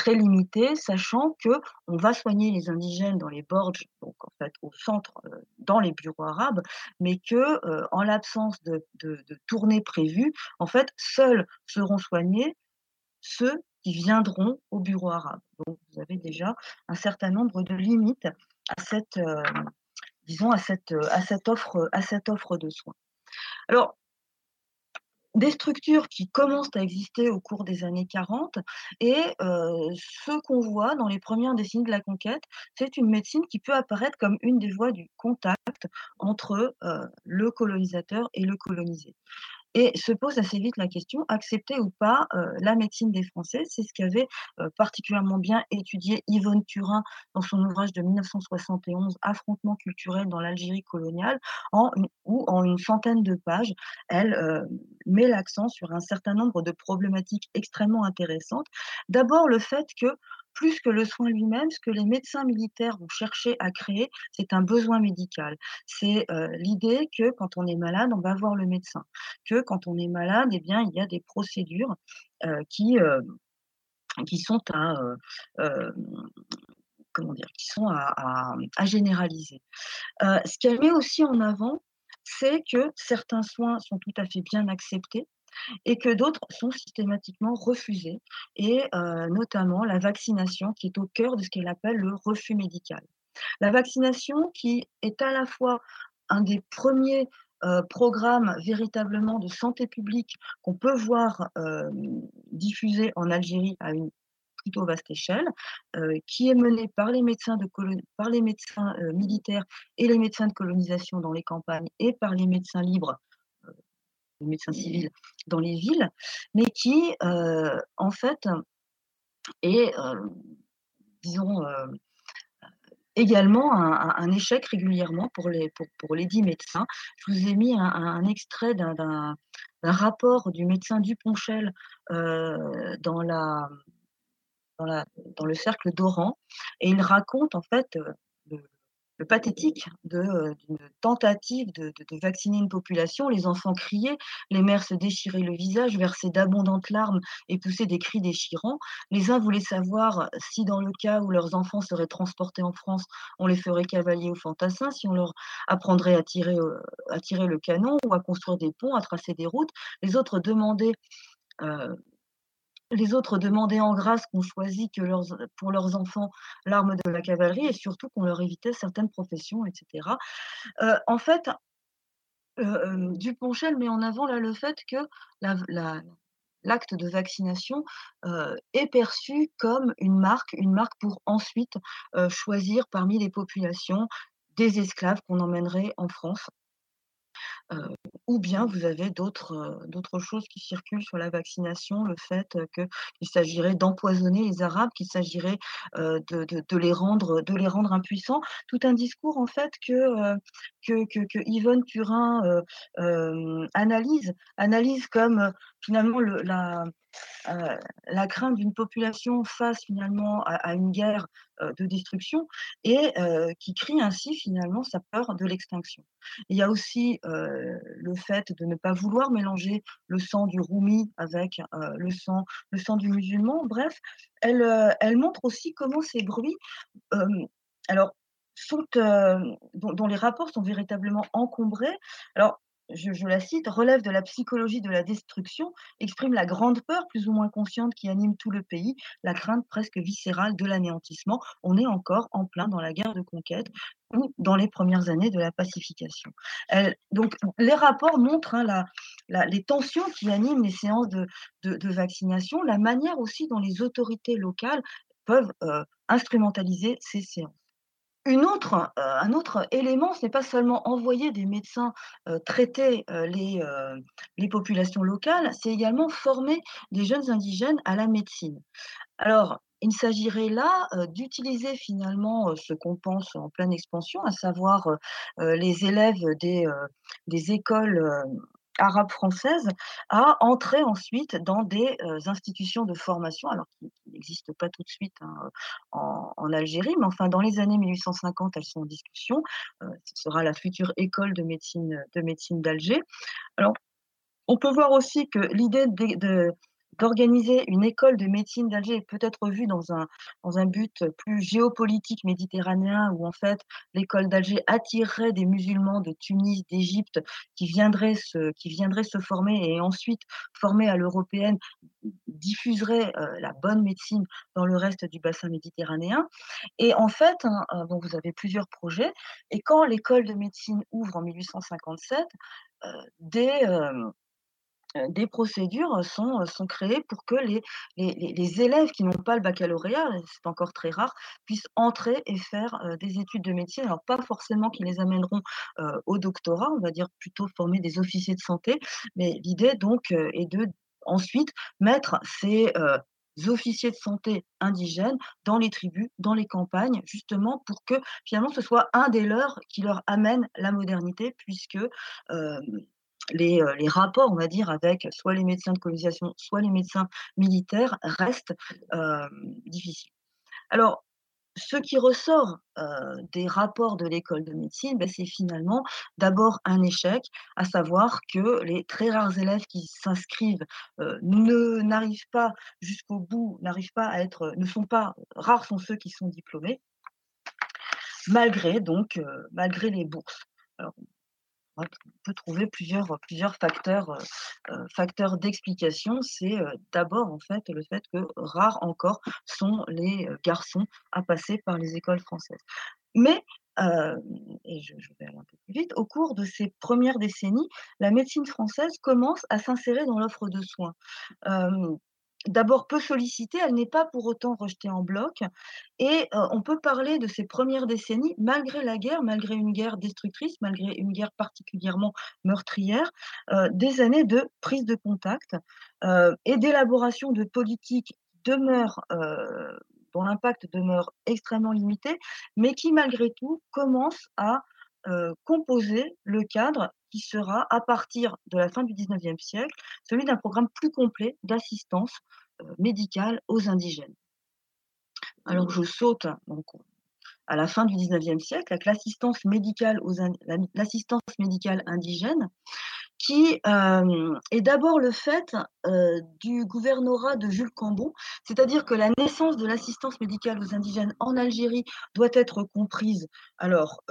très limités, sachant qu'on va soigner les indigènes dans les Bordj, donc en fait au centre, heu, dans les bureaux arabes, mais que, heu, en l'absence de de tournées prévues, en fait, seuls seront soignés ceux qui viendront au bureau arabe. Donc vous avez déjà un certain nombre de limites à cette, heu, disons à cette, à cette offre à cette offre de soins. Alors des structures qui commencent à exister au cours des années 40 et ce qu'on voit dans les 1res décennies de la conquête, c'est une médecine qui peut apparaître comme une des voies du contact entre, le colonisateur et le colonisé. Et se pose assez vite la question, accepter ou pas, heu, la médecine des Français? C'est ce qu'avait, heu, particulièrement bien étudié Yvonne Turin dans son ouvrage de 1971, Affrontements culturels dans l'Algérie coloniale, où en une centaine de pages, elle, heu, met l'accent sur un certain nombre de problématiques extrêmement intéressantes. D'abord le fait que, plus que le soin lui-même, ce que les médecins militaires vont chercher à créer, c'est un besoin médical. C'est, heu, l'idée que quand on est malade, on va voir le médecin. Que quand on est malade et bien, il y a des procédures, heu, qui, heu, qui sont à, comment dire? Qui sont à à généraliser. Ce qu'elle met aussi en avant, c'est que certains soins sont tout à fait bien acceptés et que d'autres sont systématiquement refusés et heu, notamment la vaccination qui est au cœur de ce qu'elle appelle le refus médical. La vaccination qui est à la fois un des 1ers, heu, programmes véritablement de santé publique qu'on peut voir, hem, diffusés en Algérie à une plutôt vaste échelle, heu, qui est menée par les médecins heu, militaires et les médecins de colonisation dans les campagnes et par les médecins libres, les médecins civils dans les villes, mais qui, heu, en fait est, heu, disons, heu, également un échec régulièrement pour les pour pour lesdits médecins. Je vous ai mis un extrait d'un rapport du médecin Duponchel, dans dans la dans le cercle d'Oran et il raconte en fait, pathétique d'une tentative de vacciner une population. Les enfants criaient, les mères se déchiraient le visage, versaient d'abondantes larmes et poussaient des cris déchirants. Les uns voulaient savoir si dans le cas où leurs enfants seraient transportés en France, on les ferait cavaliers ou fantassins, si on leur apprendrait à tirer, le canon ou à construire des ponts, à tracer des routes. Les autres demandaient, les autres demandaient en grâce qu'on choisit que leurs pour leurs enfants l'arme de la cavalerie et surtout qu'on leur évitait certaines professions et cetera. Heu, en fait, heu, hem, Duponchel met en avant là le fait que l'acte de vaccination, est perçu comme une marque une marque pour ensuite, choisir parmi les populations des esclaves qu'on emmènerait en France. Ou bien vous avez d'autres, choses qui circulent sur la vaccination, le fait qu'il s'agirait d'empoisonner les arabes, qu'il s'agirait, de de de les rendre de les rendre impuissants? Tout un discours en fait que, que que que Yvonne Turin, analyse analyse comme, finalement le la, heu, la crainte d'une population face finalement à une guerre, heu, de destruction et heu, qui crie ainsi finalement sa peur de l'extinction. Il y a aussi, le fait de ne pas vouloir mélanger le sang du roumi avec, le sang le sang du musulman. Bref, elle, montre aussi comment ces bruits, alors dont dont les rapports sont véritablement encombrés. Alors je la cite: «Relève de la psychologie de la destruction, exprime la grande peur plus ou moins consciente qui anime tout le pays, la crainte presque viscérale de l'anéantissement». On est encore en plein dans la guerre de conquête ou dans les premières années de la pacification. Donc les rapports montrent, hein, les tensions qui animent les séances de vaccination, la manière aussi dont les autorités locales peuvent, heu, instrumentaliser ces séances. Un autre élément, ce n'est pas seulement envoyer des médecins, traiter, les, populations locales, c'est également former des jeunes indigènes à la médecine. Alors, il s'agirait là, d'utiliser finalement, ce qu'on pense en pleine expansion, à savoir, heu, les élèves des écoles, hem, arabes françaises, à entrer ensuite dans des, heu, institutions de formation, alors qui n'existent pas tout de suite, hein, heu, en Algérie, mais enfin dans les années 1850, elles sont en discussion. Heu, ce sera la future école de médecine, de médecine d'Alger. Alors on peut voir aussi que l'idée de d'organiser une école de médecine d'Alger peut-être vue dans un dans un but plus géopolitique méditerranéen où en fait l'école d'Alger attirerait des musulmans de Tunis, d'Égypte qui viendraient se qui viendraient se former et ensuite formés à l'européenne diffuseraient, heu, la bonne médecine dans le reste du bassin méditerranéen. Et en fait, hein, donc vous avez plusieurs projets. Et quand l'école de médecine ouvre en 1857, heu, des, Heu, des procédures, sont, sont créées pour que les élèves qui n'ont pas le baccalauréat, c'est encore très rare, puissent entrer et faire, heu, des études de médecine. Alors pas forcément qui les amèneront, au doctorat, on va dire plutôt former des officiers de santé, mais l'idée donc, est de ensuite mettre ces, officiers de santé indigènes dans les tribus, dans les campagnes, justement pour que finalement ce soit un des leurs qui leur amène la modernité puisque, les, heu, les rapports, on va dire, avec soit les médecins de colonisation, soit les médecins militaires restent, hem, difficiles. Alors, ce qui ressort, heu, des rapports de l'école de médecine, bah, c'est finalement d'abord un échec, à savoir que les très rares élèves qui s'inscrivent, ne n'arrivent pas jusqu'au bout, n'arrivent pas à être, ne sont pas rares sont ceux qui sont diplômés, malgré donc, malgré les bourses. Alors on peut trouver plusieurs, heu heu, facteurs d'explication. C'est, heu, d'abord, en fait, le fait que rares encore sont les, garçons à passer par les écoles françaises. Mais, et je vais aller un peu plus vite, au cours de ces premières décennies, la médecine française commence à s'insérer dans l'offre de soins. D'abord peu sollicitée, elle n'est pas pour autant rejetée en bloc et on peut parler de ces premières décennies, malgré la guerre, malgré une guerre destructrice, malgré une guerre particulièrement meurtrière, des années de prise de contact, et d'élaboration de politiques dont l'impact demeure extrêmement limité, mais qui malgré tout commencent à, composer le cadre qui sera, à partir de la fin du XIXe siècle, celui d'un programme plus complet d'assistance, heu, médicale aux indigènes. Alors je saute donc à la fin du XIXe siècle avec l'assistance médicale aux l'assistance médicale indigène qui, est d'abord le fait, du gouvernorat de Jules Cambon. C'est-à-dire que la naissance de l'assistance médicale aux indigènes en Algérie doit être comprise, alors,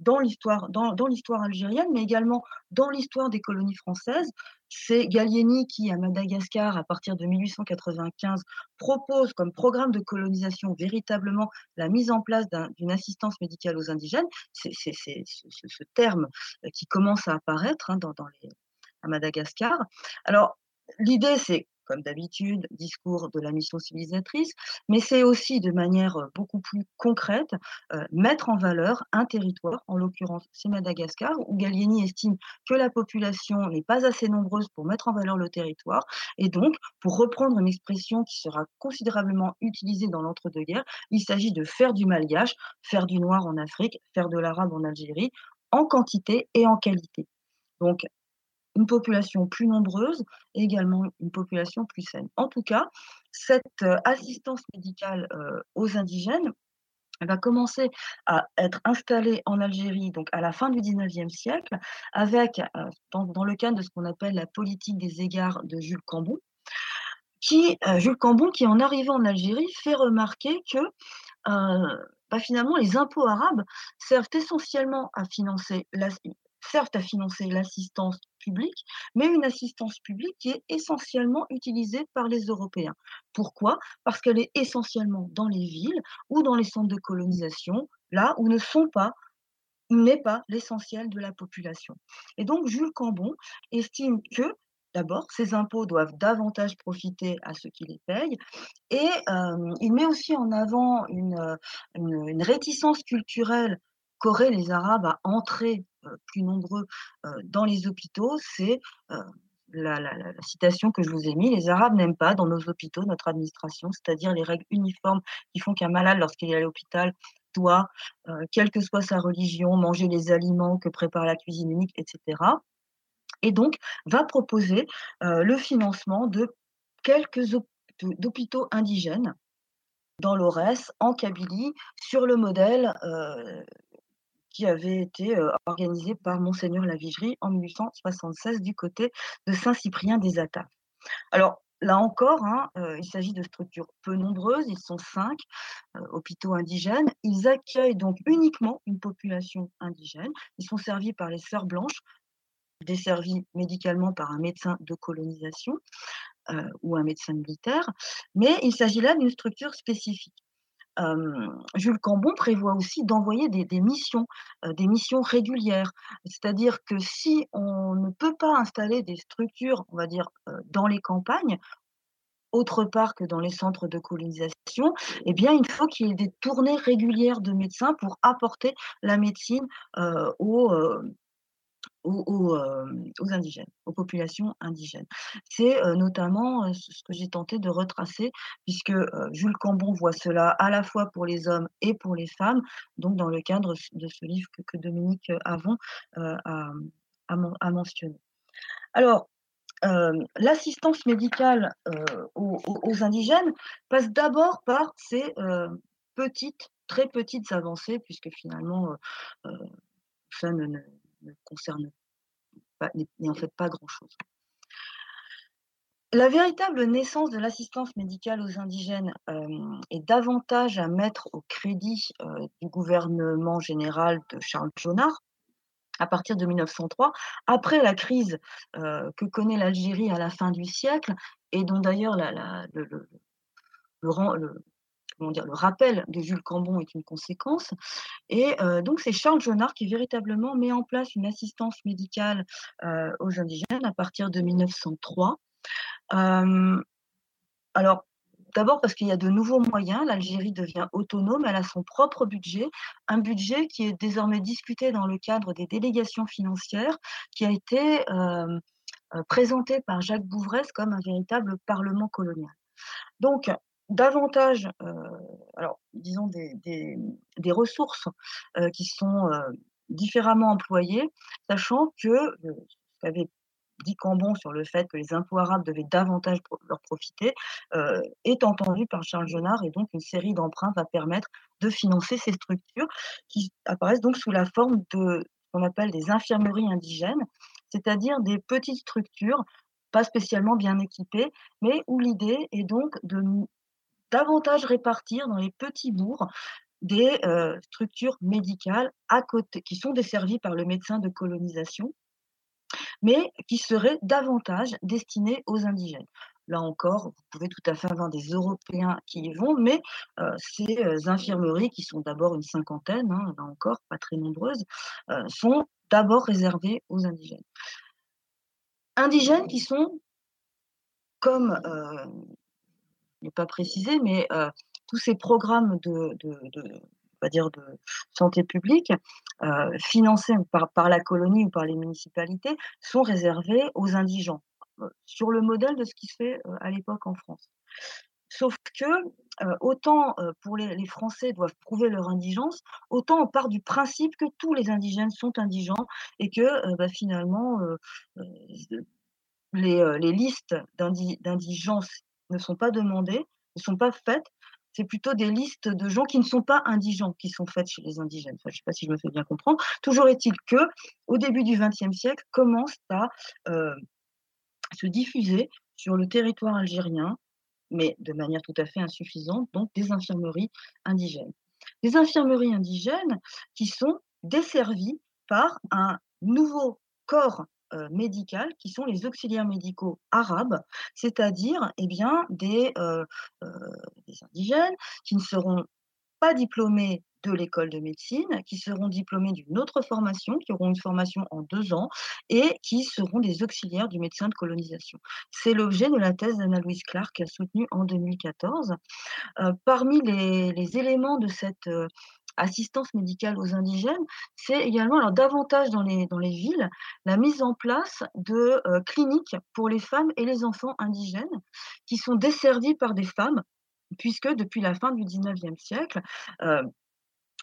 dans l'histoire dans l'histoire algérienne, mais également dans l'histoire des colonies françaises. C'est Gallieni qui, à Madagascar, à partir de 1895, propose comme programme de colonisation véritablement la mise en place d'un d'une assistance médicale aux indigènes. C'est ce terme, heu, qui commence à apparaître, hein, dans à Madagascar. Alors, l'idée, c'est, comme d'habitude, discours de la mission civilisatrice, mais c'est aussi de manière, heu, beaucoup plus concrète, heu, mettre en valeur un territoire, en l'occurrence, c'est Madagascar, où Gallieni estime que la population n'est pas assez nombreuse pour mettre en valeur le territoire et donc, pour reprendre une expression qui sera considérablement utilisée dans l'entre-deux-guerres, il s'agit de faire du malgache, faire du noir en Afrique, faire de l'arabe en Algérie, en quantité et en qualité. Donc une population plus nombreuse et également une population plus saine. En tout cas, cette, heu, assistance médicale, heu, aux indigènes, va commencer à être installée en Algérie, donc à la fin du XIXe siècle avec, heu, dans le cadre de ce qu'on appelle la politique des égards de Jules Cambon, qui, Jules Cambon qui en arrivant en Algérie fait remarquer que, bah, finalement les impôts arabes servent essentiellement à financer à financer l'assistance mais une assistance publique qui est essentiellement utilisée par les Européens. Pourquoi? Parce qu'elle est essentiellement dans les villes ou dans les centres de colonisation, là où ne sont pas n'est pas l'essentiel de la population. Et donc Jules Cambon estime que D'abord, ces impôts doivent davantage profiter à ceux qui les payent et euh, il met aussi en avant une, une, réticence culturelle qu'auraient les Arabes à entrer plus nombreux dans les hôpitaux. C'est la, la, citation que je vous ai mise, les Arabes n'aiment pas dans nos hôpitaux notre administration, c'est-à-dire les règles uniformes qui font qu'un malade, lorsqu'il est à l'hôpital, doit, quelle que soit sa religion, manger les aliments que prépare la cuisine unique, etc et donc va proposer le financement de quelques hôpitaux indigènes dans l'Aurès, en Kabylie, sur le modèle qui avait été organisé par Monseigneur Lavigerie en 1876 du côté de Saint-Cyprien des Ataves. Alors, Là encore, hein, il s'agit de structures peu nombreuses, ils sont cinq hôpitaux indigènes. Ils accueillent donc uniquement une population indigène. Ils sont servis par les Sœurs Blanches, desservi médicalement par un médecin de colonisation ou un médecin militaire, mais il s'agit là d'une structure spécifique. Jules Cambon prévoit aussi d'envoyer des, missions, des missions régulières. C'est-à-dire que si on ne peut pas installer des structures, on va dire, dans les campagnes, autre part que dans les centres de colonisation, eh bien, il faut qu'il y ait des tournées régulières de médecins pour apporter la médecine aux, aux, indigènes, aux populations indigènes. C'est notamment ce que j'ai tenté de retracer, puisque Jules Cambon voit cela à la fois pour les hommes et pour les femmes, donc dans le cadre de ce livre que, Dominique Avon a, a, mentionné. Alors, l'assistance médicale aux, indigènes passe d'abord par ces petites, très petites avancées, puisque finalement, ça ne concerne pas, n'est en fait pas grand-chose. La véritable naissance de l'assistance médicale aux indigènes euh, est davantage à mettre au crédit euh, du gouvernement général de Charles Jonard à partir de 1903, après la crise euh, que connaît l'Algérie à la fin du siècle, et dont d'ailleurs le, le, le, le rappel de Jules Cambon est une conséquence. Et euh, donc, c'est Charles Jonard qui véritablement met en place une assistance médicale euh, aux indigènes à partir de 1903. Euh, alors, D'abord parce qu'il y a de nouveaux moyens, l'Algérie devient autonome, elle a son propre budget, un budget qui est désormais discuté dans le cadre des délégations financières, qui a été présenté par Jacques Bouvresse comme un véritable parlement colonial. Donc, davantage, alors disons des, des, ressources qui sont différemment employées, sachant que ce qu'avait dit Cambon sur le fait que les impôts arabes devaient davantage leur profiter, est entendu par Charles Jonard et donc une série d'emprunts va permettre de financer ces structures qui apparaissent donc sous la forme de ce qu'on appelle des infirmeries indigènes, c'est-à-dire des petites structures pas spécialement bien équipées, mais où l'idée est donc de davantage répartir dans les petits bourgs des euh, structures médicales à côté, qui sont desservies par le médecin de colonisation, mais qui seraient davantage destinées aux indigènes. Là encore, vous pouvez tout à fait avoir des Européens qui y vont, mais euh, ces euh, infirmeries, qui sont d'abord une cinquantaine, hein, là encore pas très nombreuses, sont d'abord réservées aux indigènes. Indigènes qui sont, comme pas précisé, mais tous ces programmes de, dire de santé publique financés par, par, la colonie ou par les municipalités sont réservés aux indigents, sur le modèle de ce qui se fait à l'époque en France. Sauf que, autant pour les, Français doivent prouver leur indigence, autant on part du principe que tous les indigènes sont indigents et que bah, finalement, les, les, listes d'indigence ne sont pas demandées, ne sont pas faites. C'est plutôt des listes de gens qui ne sont pas indigents qui sont faites chez les indigènes. je ne sais pas si je me fais bien comprendre. Toujours est-il que, au début du XXe siècle, commencent à euh, se diffuser sur le territoire algérien, mais de manière tout à fait insuffisante, donc des infirmeries indigènes. Des infirmeries indigènes qui sont desservies par un nouveau corps euh, médical qui sont les auxiliaires médicaux arabes, c'est-à-dire eh bien, des, euh, euh, des indigènes qui ne seront pas diplômés de l'école de médecine, qui seront diplômés d'une autre formation, qui auront une formation en deux ans et qui seront des auxiliaires du médecin de colonisation. C'est l'objet de la thèse d'Anna-Louise Clark soutenue en 2014. Euh, parmi les, éléments de cette assistance médicale aux indigènes, c'est également, alors davantage dans les, villes, la mise en place de euh, cliniques pour les femmes et les enfants indigènes qui sont desservis par des femmes, puisque depuis la fin du 19e siècle, euh,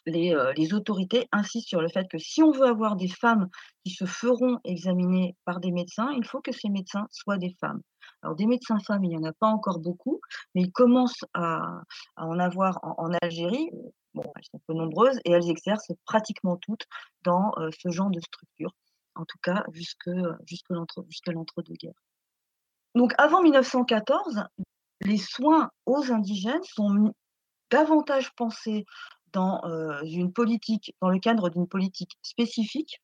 les, euh, les, autorités insistent sur le fait que si on veut avoir des femmes qui se feront examiner par des médecins, il faut que ces médecins soient des femmes. Alors des médecins femmes, il n'y en a pas encore beaucoup, mais ils commencent à, en avoir en, Algérie. Bon, elles sont peu nombreuses et elles exercent pratiquement toutes dans euh, ce genre de structure, en tout cas jusque l'entre-deux-guerres. Donc avant 1914, les soins aux indigènes sont davantage pensés dans une politique, dans le cadre d'une politique spécifique.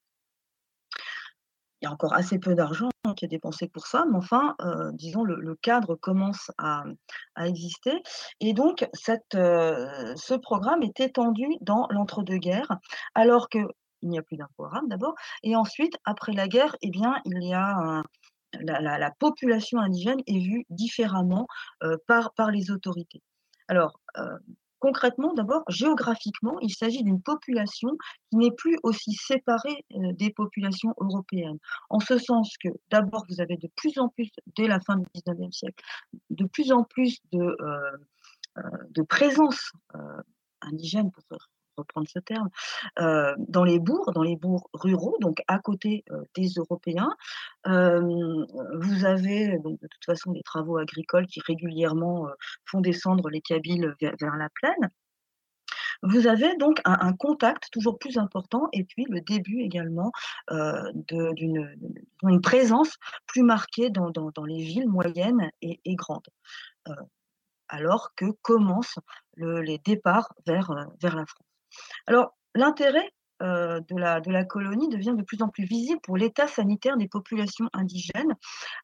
Il y a encore assez peu d'argent qui est dépensé pour ça, mais enfin, disons, le, cadre commence à, exister. Et donc, cette, ce programme est étendu dans l'entre-deux-guerres, alors qu'il n'y a plus d'impôt arabe d'abord, et ensuite, après la guerre, eh bien, il y a la, la, la, population indigène est vue différemment par, par les autorités. Alors, concrètement, d'abord, géographiquement, il s'agit d'une population qui n'est plus aussi séparée euh, des populations européennes. En ce sens que, d'abord, vous avez de plus en plus, dès la fin du 19e siècle, de plus en plus de, euh, euh, présence indigène, pour reprendre ce terme, euh, dans les bourgs, dans les bourgs ruraux, donc à côté euh, des Européens. Euh, vous avez donc de toute façon des travaux agricoles qui régulièrement font descendre les Kabyles vers, la plaine. Vous avez donc un, contact toujours plus important et puis le début également d'une une présence plus marquée dans, les villes moyennes et, grandes. Alors que commencent le, les départs vers la France. Alors, l'intérêt euh, de, la, de la colonie devient de plus en plus visible pour l'état sanitaire des populations indigènes.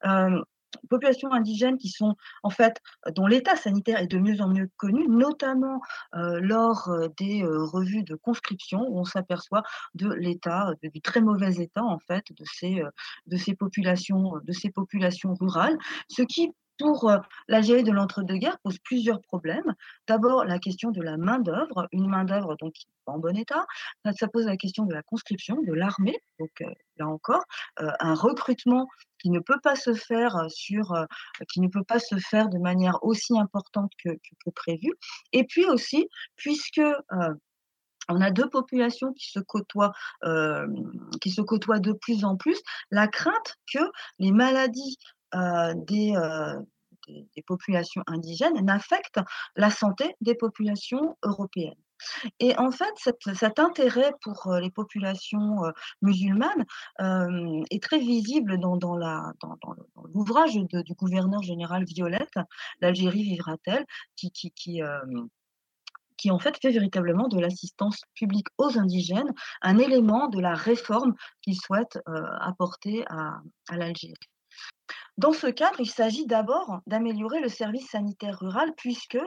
Euh, populations indigènes qui sont en fait dont l'état sanitaire est de mieux en mieux connu, notamment euh, lors des revues de conscription où on s'aperçoit de l'état du très mauvais état en fait de ces de ces populations de ces populations rurales, ce qui pour l'Algérie de l'entre-deux-guerres pose plusieurs problèmes. D'abord, la question de la main-d'œuvre, une main-d'œuvre donc en bon état. Ça pose la question de la conscription, de l'armée. Donc euh, là encore, euh, un recrutement qui ne peut pas se faire sur, euh, qui ne peut pas se faire de manière aussi importante que, prévu. Et puis aussi, puisque on a deux populations qui se côtoient, euh, qui se côtoient de plus en plus. La crainte que les maladies euh, des, euh, des, populations indigènes n'affectent la santé des populations européennes. Et en fait, cet, intérêt pour les populations musulmanes euh, est très visible dans, l'ouvrage du gouverneur général Violette, L'Algérie vivra-t-elle, qui, euh, en fait fait véritablement de l'assistance publique aux indigènes un élément de la réforme qu'il souhaite euh, apporter à l'Algérie. Dans ce cadre, il s'agit d'abord d'améliorer le service sanitaire rural puisque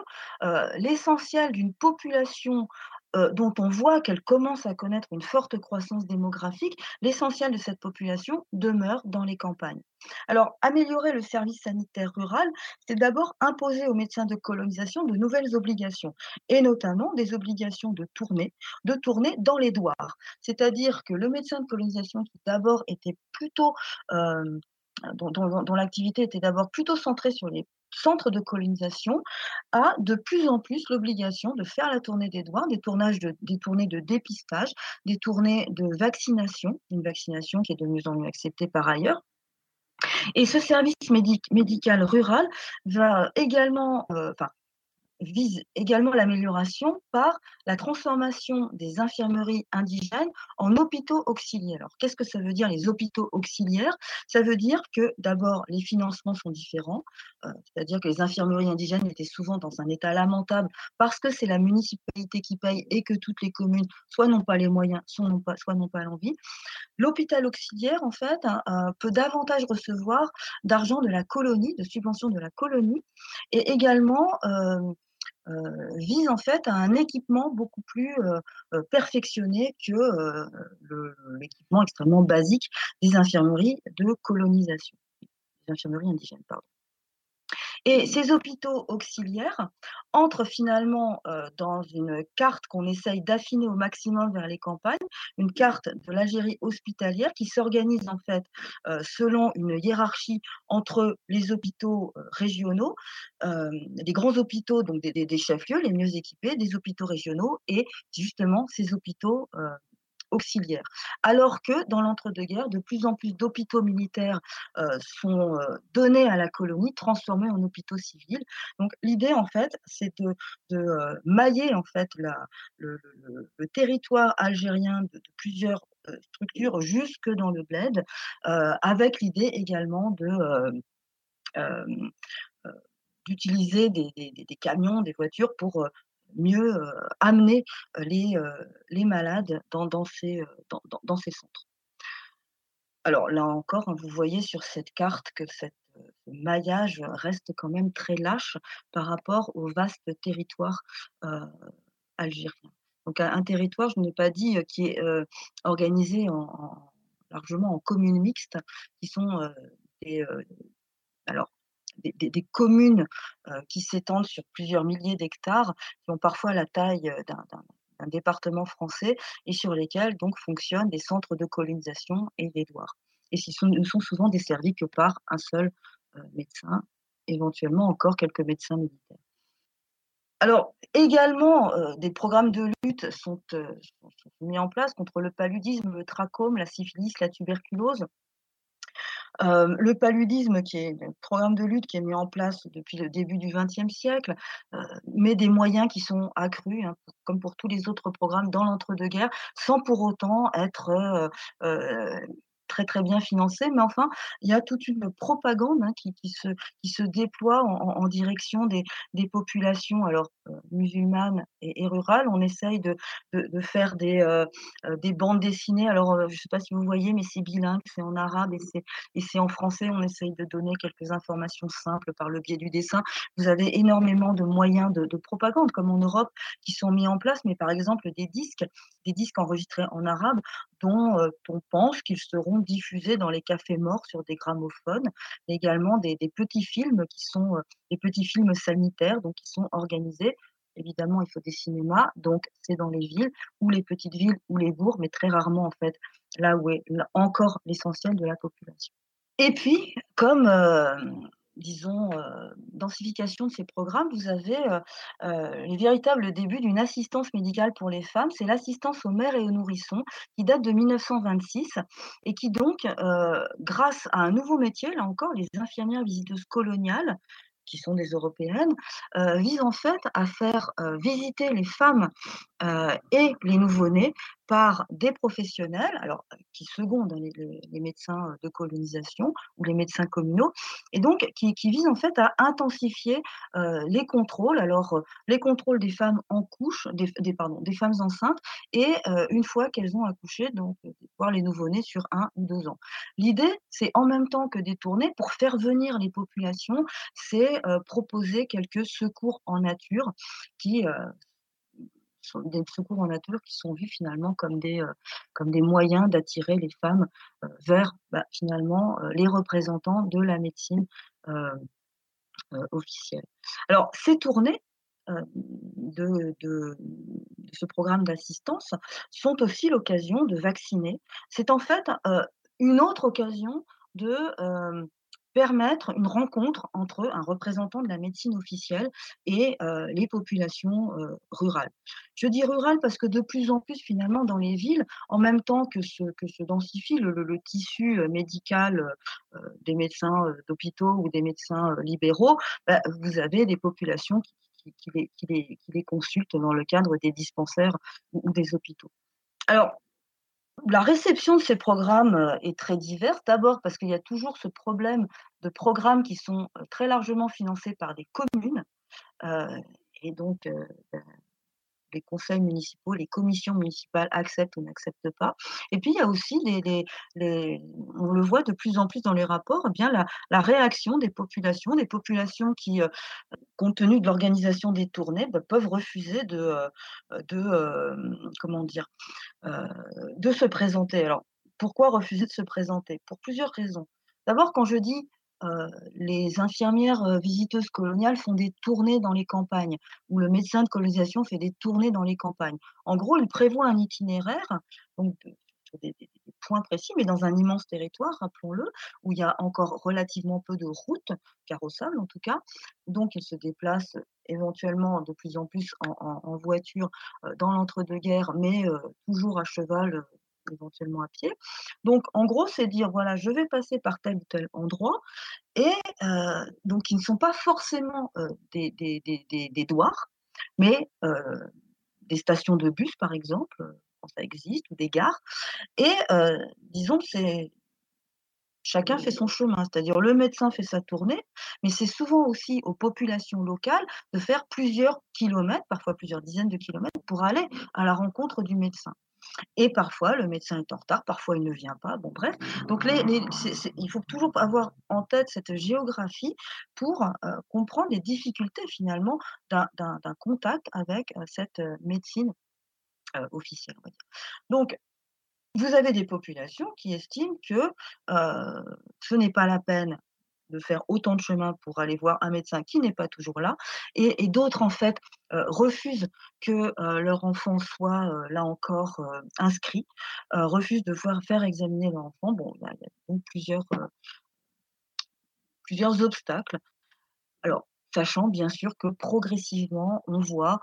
euh, l'essentiel d'une population euh, dont on voit qu'elle commence à connaître une forte croissance démographique, l'essentiel de cette population demeure dans les campagnes. Alors, améliorer le service sanitaire rural, c'est d'abord imposer aux médecins de colonisation de nouvelles obligations, et notamment des obligations de tourner, de tourner dans les douars. C'est-à-dire que le médecin de colonisation, qui d'abord était plutôt euh, dont, l'activité était d'abord plutôt centrée sur les centres de colonisation, a de plus en plus l'obligation de faire la tournée des douanes, des, tournages de, des tournées de dépistage, des tournées de vaccination, une vaccination qui est de mieux en mieux acceptée par ailleurs. Et ce service médic médical rural va également, euh, enfin, vise également l'amélioration par la transformation des infirmeries indigènes en hôpitaux auxiliaires. Alors, qu'est-ce que ça veut dire les hôpitaux auxiliaires? Ça veut dire que d'abord, les financements sont différents, euh, c'est-à-dire que les infirmeries indigènes étaient souvent dans un état lamentable parce que c'est la municipalité qui paye et que toutes les communes soit n'ont pas les moyens, soit n'ont pas, soit n'ont pas l'envie. L'hôpital auxiliaire, en fait, hein, euh, peut davantage recevoir d'argent de la colonie, de subventions de la colonie, et également euh, vise en fait à un équipement beaucoup plus euh, euh, perfectionné que l'équipement extrêmement basique des infirmeries de colonisation, des infirmeries indigènes, pardon. Et ces hôpitaux auxiliaires entrent finalement euh, dans une carte qu'on essaye d'affiner au maximum vers les campagnes, une carte de l'Algérie hospitalière qui s'organise en fait euh, selon une hiérarchie entre les hôpitaux euh, régionaux, les grands hôpitaux, donc des, des chefs-lieux les mieux équipés, des hôpitaux régionaux et justement ces hôpitaux auxiliaires. Alors que dans l'entre-deux-guerres, de plus en plus d'hôpitaux militaires euh, sont euh, donnés à la colonie, transformés en hôpitaux civils. Donc l'idée, en fait, c'est de, euh, mailler en fait le, territoire algérien de, plusieurs structures jusque dans le bled, avec l'idée également de d'utiliser des, camions, des voitures pour mieux amener les, les malades dans, dans, ces, dans, dans, ces centres. Alors là encore, hein, vous voyez sur cette carte que cette, ce maillage reste quand même très lâche par rapport au vaste territoire algérien. Donc un, territoire, je n'ai pas dit, qui est organisé en, largement en communes mixtes, qui sont des, alors des, communes euh, qui s'étendent sur plusieurs milliers d'hectares, qui ont parfois la taille euh, d'un département français et sur lesquels donc fonctionnent des centres de colonisation et des douars. Et qui ne sont souvent desservis que par un seul euh, médecin, éventuellement encore quelques médecins militaires. Alors, également, des programmes de lutte sont, mis en place contre le paludisme, le trachome, la syphilis, la tuberculose. Le paludisme, qui est un programme de lutte qui est mis en place depuis le début du XXe siècle, euh, met des moyens qui sont accrus, hein, comme pour tous les autres programmes dans l'entre-deux-guerres, sans pour autant être très très bien financé, mais enfin, il y a toute une propagande hein, qui, qui, se, qui se déploie en, direction des, des, populations alors euh, musulmanes et, rurales. On essaye de, de, faire des, euh, euh des bandes dessinées. Alors, je ne sais pas si vous voyez, mais c'est bilingue, c'est en arabe et c'est en français. On essaye de donner quelques informations simples par le biais du dessin. Vous avez énormément de moyens de, de propagande, comme en Europe, qui sont mis en place, mais par exemple des disques, des disques enregistrés en arabe dont on pense qu'ils seront diffusés dans les cafés morts sur des gramophones, mais également des, petits films qui sont euh, des petits films sanitaires, donc qui sont organisés. Évidemment, il faut des cinémas, donc c'est dans les villes ou les petites villes ou les bourgs, mais très rarement en fait là où est encore l'essentiel de la population. Et puis, comme euh, disons, euh, densification de ces programmes, vous avez euh, euh, les véritables débuts d'une assistance médicale pour les femmes. C'est l'assistance aux mères et aux nourrissons qui date de 1926 et qui donc, grâce à un nouveau métier, là encore, les infirmières visiteuses coloniales, qui sont des européennes, euh, vise en fait à faire visiter les femmes et les nouveau-nés par des professionnels, alors qui secondent hein, les, médecins de colonisation ou les médecins communaux, et donc qui, visent en fait à intensifier euh, les contrôles, alors euh, les contrôles des femmes en couche, des, des des femmes enceintes, et euh, une fois qu'elles ont accouché, donc voir les nouveau-nés sur un ou deux ans. L'idée, c'est en même temps que détourner pour faire venir les populations, c'est proposer quelques secours en nature qui des secours en nature qui sont vus finalement comme des, euh, comme des moyens d'attirer les femmes euh, vers bah, finalement euh, les représentants de la médecine officielle. Alors, ces tournées de, de, ce programme d'assistance sont aussi l'occasion de vacciner. C'est en fait une autre occasion de permettre une rencontre entre un représentant de la médecine officielle et euh, les populations euh, rurales. Je dis rurales parce que de plus en plus, finalement, dans les villes, en même temps que se, densifie le, tissu euh, médical des médecins d'hôpitaux ou des médecins libéraux, bah, vous avez des populations qui les consultent dans le cadre des dispensaires ou ou des hôpitaux. Alors, la réception de ces programmes, heu, est très diverse. D'abord parce qu'il y a toujours ce problème de programmes qui sont, heu, très largement financés par des communes, heu et donc ben, les conseils municipaux, les commissions municipales acceptent ou n'acceptent pas. Et puis il y a aussi on le voit de plus en plus dans les rapports, eh bien la réaction des populations, des populations qui, heu, compte tenu de l'organisation des tournées, bah, peuvent refuser de, heu, de, hem, comment dire? De se présenter. Alors, pourquoi refuser de se présenter? Pour plusieurs raisons. D'abord, quand je dis, heu, les infirmières, heu, visiteuses coloniales font des tournées dans les campagnes ou le médecin de colonisation fait des tournées dans les campagnes. En gros, il prévoit un itinéraire, donc des points précis, mais dans un immense territoire, rappelons-le, où il y a encore relativement peu de routes, carrossables en tout cas. Donc il se déplace, éventuellement de plus en plus en voiture, heu, dans l'entre-deux-guerres, mais toujours à cheval, éventuellement à pied. Donc en gros, c'est dire: «Voilà, je vais passer par tel ou tel endroit» et donc ils ne sont pas forcément, des des des des douars, mais des stations de bus par exemple, quand ça existe ou des gares et disons c'est chacun fait son chemin. C'est-à-dire le médecin fait sa tournée, mais c'est souvent aussi aux populations locales de faire plusieurs kilomètres, parfois plusieurs dizaines de kilomètres pour aller à la rencontre du médecin. Et parfois le médecin est en retard, parfois il ne vient pas, bon bref. Donc il faut toujours avoir en tête cette géographie pour, heu, comprendre les difficultés finalement d'un contact avec, heu, cette, heu, médecine, officielle. Donc vous avez des populations qui estiment que, ce n'est pas la peine de faire autant de chemin pour aller voir un médecin qui n'est pas toujours là et d'autres en fait, heu, refusent que, heu, leur enfant soit, heu, là encore, inscrit, refusent de voir faire examiner leur enfant. Bon, il y a donc plusieurs, plusieurs obstacles. Alors, sachant bien sûr que progressivement on voit,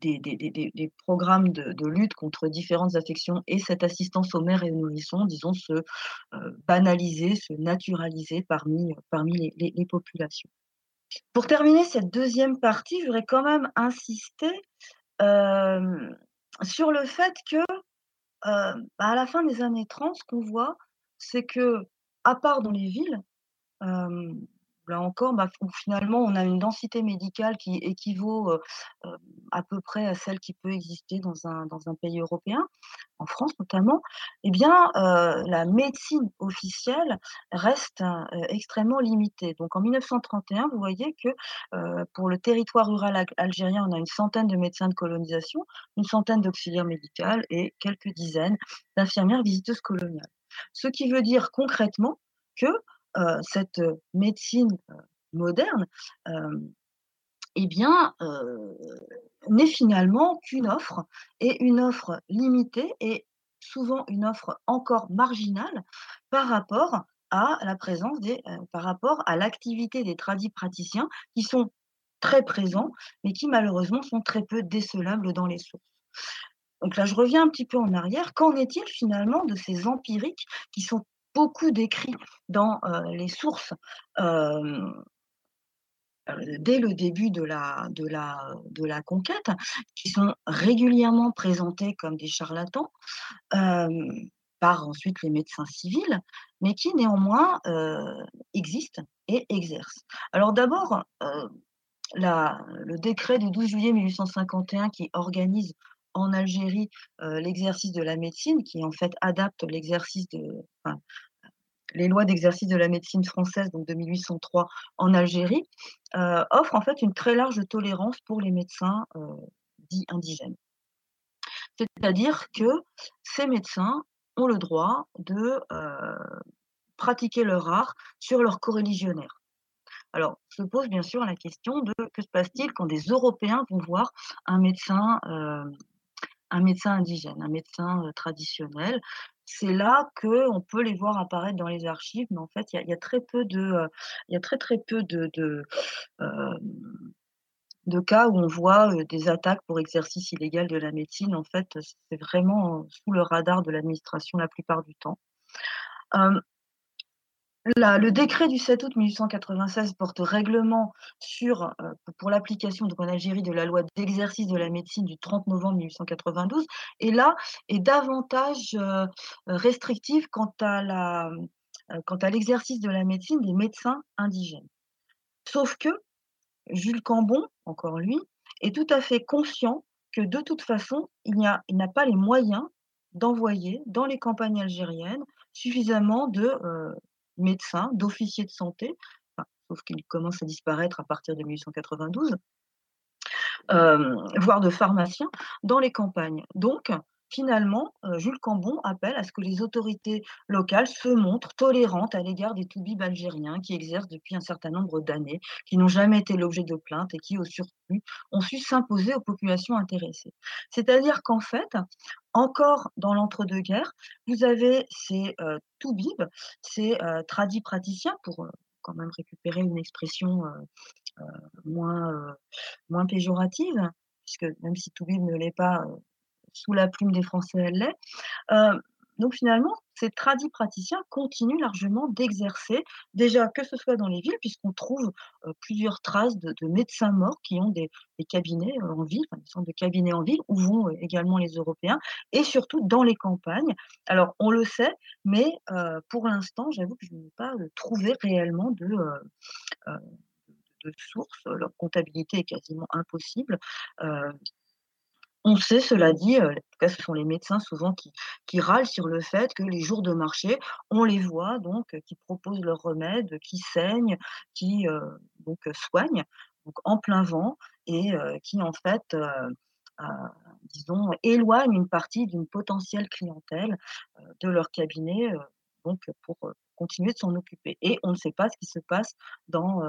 des des des des programmes de lutte contre différentes affections et cette assistance aux mères et aux nourrissons, disons, se, heu, banaliser, se naturaliser parmi, parmi les populations. Pour terminer cette 2e partie, je voudrais quand même insister, hem, sur le fait que, heu, bah, à la fin des années 30, ce qu'on voit, c'est qu'à part dans les villes, là encore, bah, finalement on a une densité médicale qui équivaut, heu, à peu près à celle qui peut exister dans un pays européen, en France notamment, et bien, la médecine officielle reste, extrêmement limitée. Donc en 1931, vous voyez que, pour le territoire rural algérien, on a une centaine de médecins de colonisation, une centaine d'auxiliaires médicales et quelques dizaines d'infirmières visiteuses coloniales. Ce qui veut dire concrètement que, cette, heu, médecine, moderne, et bien, n'est finalement qu'une offre et une offre limitée et souvent une offre encore marginale par rapport à la présence des par rapport à l'activité des tradipraticiens qui sont très présents, mais qui malheureusement sont très peu décelables dans les sources. Donc là, je reviens un petit peu en arrière. Qu'en est-il finalement de ces empiriques qui sont beaucoup décrits dans, les sources, dès le début de la de la de la conquête, qui sont régulièrement présentés comme des charlatans, par ensuite les médecins civils, mais qui néanmoins, existent et exercent. Alors d'abord, le décret du 12 juillet 1851 qui organise en Algérie, l'exercice de la médecine, qui en fait adapte l'exercice de les lois d'exercice de la médecine française, de 1803 en Algérie, heu, offre en fait une très large tolérance pour les médecins, heu, dits indigènes. C'est-à-dire que ces médecins ont le droit de, heu, pratiquer leur art sur leurs coreligionnaires. Alors, se pose bien sûr la question de que se passe-t-il quand des Européens vont voir un médecin, un médecin indigène, un médecin, traditionnel? C'est là qu'on peut les voir apparaître dans les archives, mais en fait, il y a très peu de, il y a très, très peu de de, cas où on voit, des attaques pour exercice illégal de la médecine. En fait, c'est vraiment, sous le radar de l'administration la plupart du temps. Le décret du 7 août 1896 porte règlement sur, heu, pour l'application en Algérie de la loi d'exercice de la médecine du 30 novembre 1892 et là est davantage, à la, heu, quant à l'exercice de la médecine des médecins indigènes. Sauf que Jules Cambon, encore lui, est tout à fait conscient que de toute façon, il n'a pas les moyens d'envoyer dans les campagnes algériennes suffisamment de, médecins, d'officiers de santé, sauf qu'ils commencent à disparaître à partir de 1892, hem, voire de pharmaciens dans les campagnes. Donc finalement, heu, Jules Cambon appelle à ce que les autorités locales se montrent tolérantes à l'égard des toubibs algériens qui exercent depuis un certain nombre d'années, qui n'ont jamais été l'objet de plaintes et qui, au surplus, ont su s'imposer aux populations intéressées. C'est-à-dire qu'en fait, encore dans l'entre-deux-guerres, vous avez ces, heu, toubibs, ces, tradis praticiens pour, heu, quand même récupérer une expression, heu, moins, moins péjorative, puisque même si toubib ne l'est pas, sous la plume des Français, elle l'est. Heu, donc finalement, ces tradis praticiens continuent largement d'exercer, déjà que ce soit dans les villes, puisqu'on trouve, heu, plusieurs traces de de médecins morts qui ont des cabinets, heu, en ville, des centres de cabinets en ville où vont, également les Européens et surtout dans les campagnes. Alors on le sait, mais pour l'instant, j'avoue que je n'ai pas, trouvé réellement de, de sources. Leur comptabilité est quasiment impossible. On sait, cela dit, heu, en tout cas ce sont les médecins souvent qui râlent sur le fait que les jours de marché, on les voit donc heu, qui proposent leurs remèdes, qui saignent, qui, heu, soignent, en plein vent et qui en fait, disons éloignent une partie d'une potentielle clientèle, de leur cabinet, donc pour, continuer de s'en occuper et on ne sait pas ce qui se passe dans,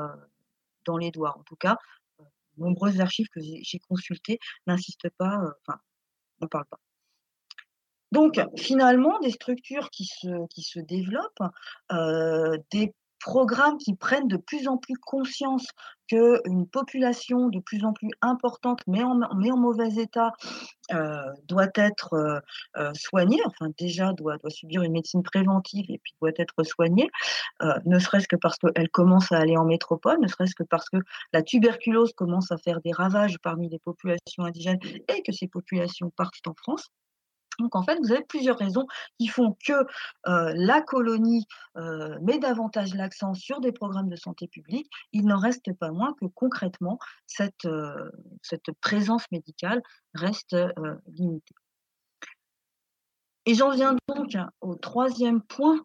les douars. En tout cas, nombreuses archives que j'ai consultées n'insistent pas, heu, enfin, n'en parlent pas. Donc finalement, des structures qui se qui se développent, heu, des programmes qui prennent de plus en plus conscience qu'une population de plus en plus importante, mais en mauvais état, heu, doit être, heu heu, soignée, enfin déjà doit subir une médecine préventive et puis doit être soignée, ne serait-ce que parce qu'elle commence à aller en métropole, ne serait-ce que parce que la tuberculose commence à faire des ravages parmi les populations indigènes et que ces populations partent en France. Donc en fait, vous avez plusieurs raisons qui font que, heu, la colonie, heu, met davantage l'accent sur des programmes de santé publique. Il n'en reste pas moins que concrètement cette, cette présence médicale reste, limitée. Et j'en viens donc au troisième point,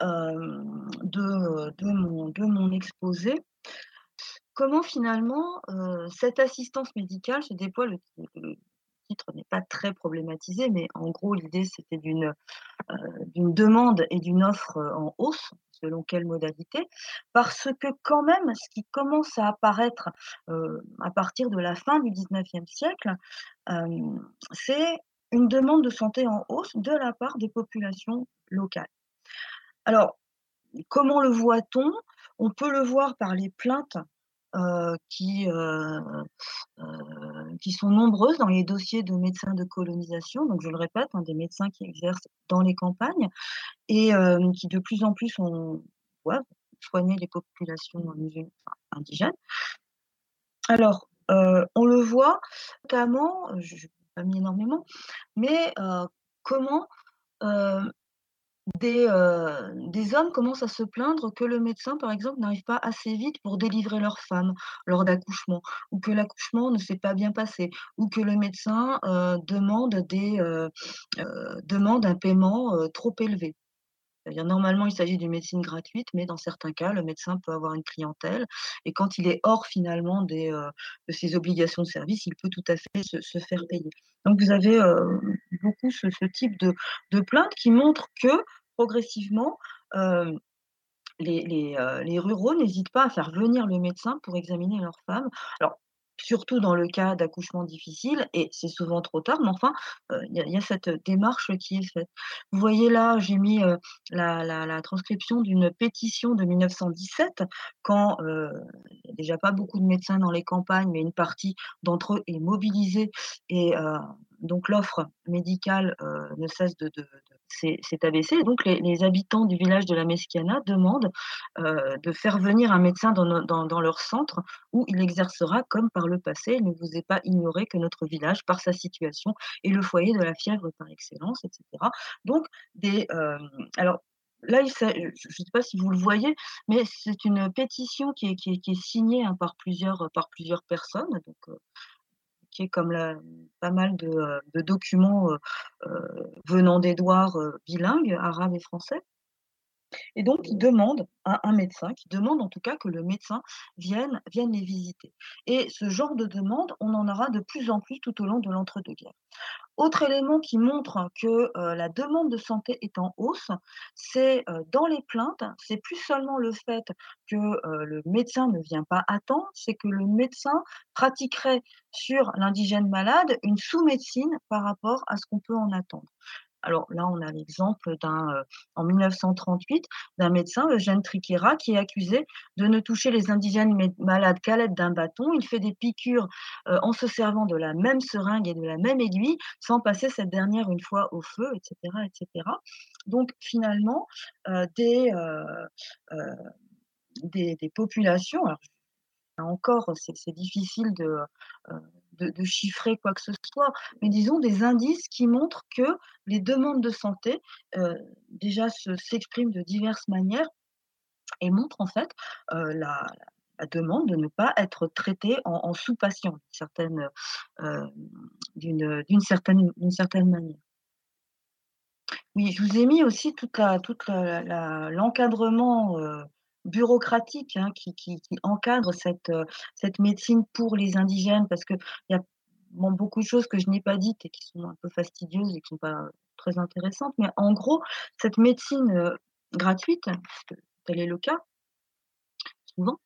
de, mon exposé. Comment finalement, cette assistance médicale se déploie? Le titre n'est pas très problématisé, mais en gros l'idée c'était d'une, d'une demande et d'une offre, heu, en hausse, selon quelle modalité. Parce que quand même, ce qui commence à apparaître, heu, à partir de la fin du 19e siècle, c'est une demande de santé en hausse de la part des populations locales. Alors, comment le voit-on? On peut le voir par les plaintes, qui, qui sont nombreuses dans les dossiers de médecins de colonisation. Donc je le répète, hein, des médecins qui exercent dans les campagnes et hem, qui de plus en plus ont soigner les populations indigènes. Alors, heu, on le voit notamment, je je pas mis énormément, mais heu, comment, des, heu, des hommes commencent à se plaindre que le médecin, par exemple, n'arrive pas assez vite pour délivrer leur femme lors d'accouchement ou que l'accouchement ne s'est pas bien passé ou que le médecin, heu heu, demande un paiement, trop élevé. C'est-à-dire normalement, il s'agit d'une médecine gratuite, mais dans certains cas, le médecin peut avoir une clientèle et quand il est hors finalement heu, de ses obligations de service, il peut tout à fait se faire payer. Donc vous avez, heu, beaucoup ce type de de plaintes qui montrent que progressivement, heu, les ruraux n'hésitent pas à faire venir le médecin pour examiner leur femme. Alors, surtout dans le cas d'accouchements difficiles et c'est souvent trop tard, mais enfin, heu, il y a cette démarche qui est faite. Vous voyez là, j'ai mis, heu, la la la transcription d'une pétition de 1917 quand, il y a déjà pas beaucoup de médecins dans les campagnes, mais une partie d'entre eux est mobilisée et heu, donc l'offre médicale, heu, ne cesse de de donc les habitants du village de la Mesquiana demandent, heu, de faire venir un médecin dans leur centre où il exercera comme par le passé. Il ne vous est pas ignoré que notre village, par sa situation, est le foyer de la fièvre par excellence et cetera. Donc des, hem, alors là, je je sais pas si vous le voyez, mais c'est une pétition qui est signée, hein, par plusieurs, par plusieurs personnes, qui est comme la pas mal de, de documents, heu heu, venant d'Édouard, bilingues, arabe et français? Et donc ils demandent à un médecin, qui demande en tout cas que le médecin vienne vienne les visiter. Et ce genre de demande, on en aura de plus en plus tout au long de l'entre-deux-guerres. Autre élément qui montre que, heu, la demande de santé est en hausse, c'est, heu, dans les plaintes, c'est plus seulement le fait que, heu, le médecin ne vient pas à temps, c'est que le médecin pratiquerait sur l'indigène malade une sous-médecine par rapport à ce qu'on peut en attendre. Alors là, on a l'exemple d'un, heu, en 1938, d'un médecin, Eugène Triqueira, qui est accusé de ne toucher les indigènes malades qu'à l'aide d'un bâton. Il fait des piqûres, heu, en se servant de la même seringue et de la même aiguille, sans passer cette dernière une fois au feu et cetera et cetera. Donc finalement, heu, des, populations encore, c'est difficile de, de chiffrer quoi que ce soit, mais disons des indices qui montrent que les demandes de santé, heu, déjà se s'expriment de diverses manières et montrent en fait, heu, la la demande de ne pas être traité en en sous-patient, d'une certaine, d'une certaine manière. Oui, je vous ai mis aussi la la la l'encadrement, heu, bureaucratique, hein, qui qui qui encadre cette, heu, cette médecine pour les indigènes parce qu'il y a beaucoup de choses que je n'ai pas dites et qui sont un peu fastidieuses et qui sont pas, très intéressantes. Mais en gros, cette médecine, heu, gratuite, tel est le cas souvent,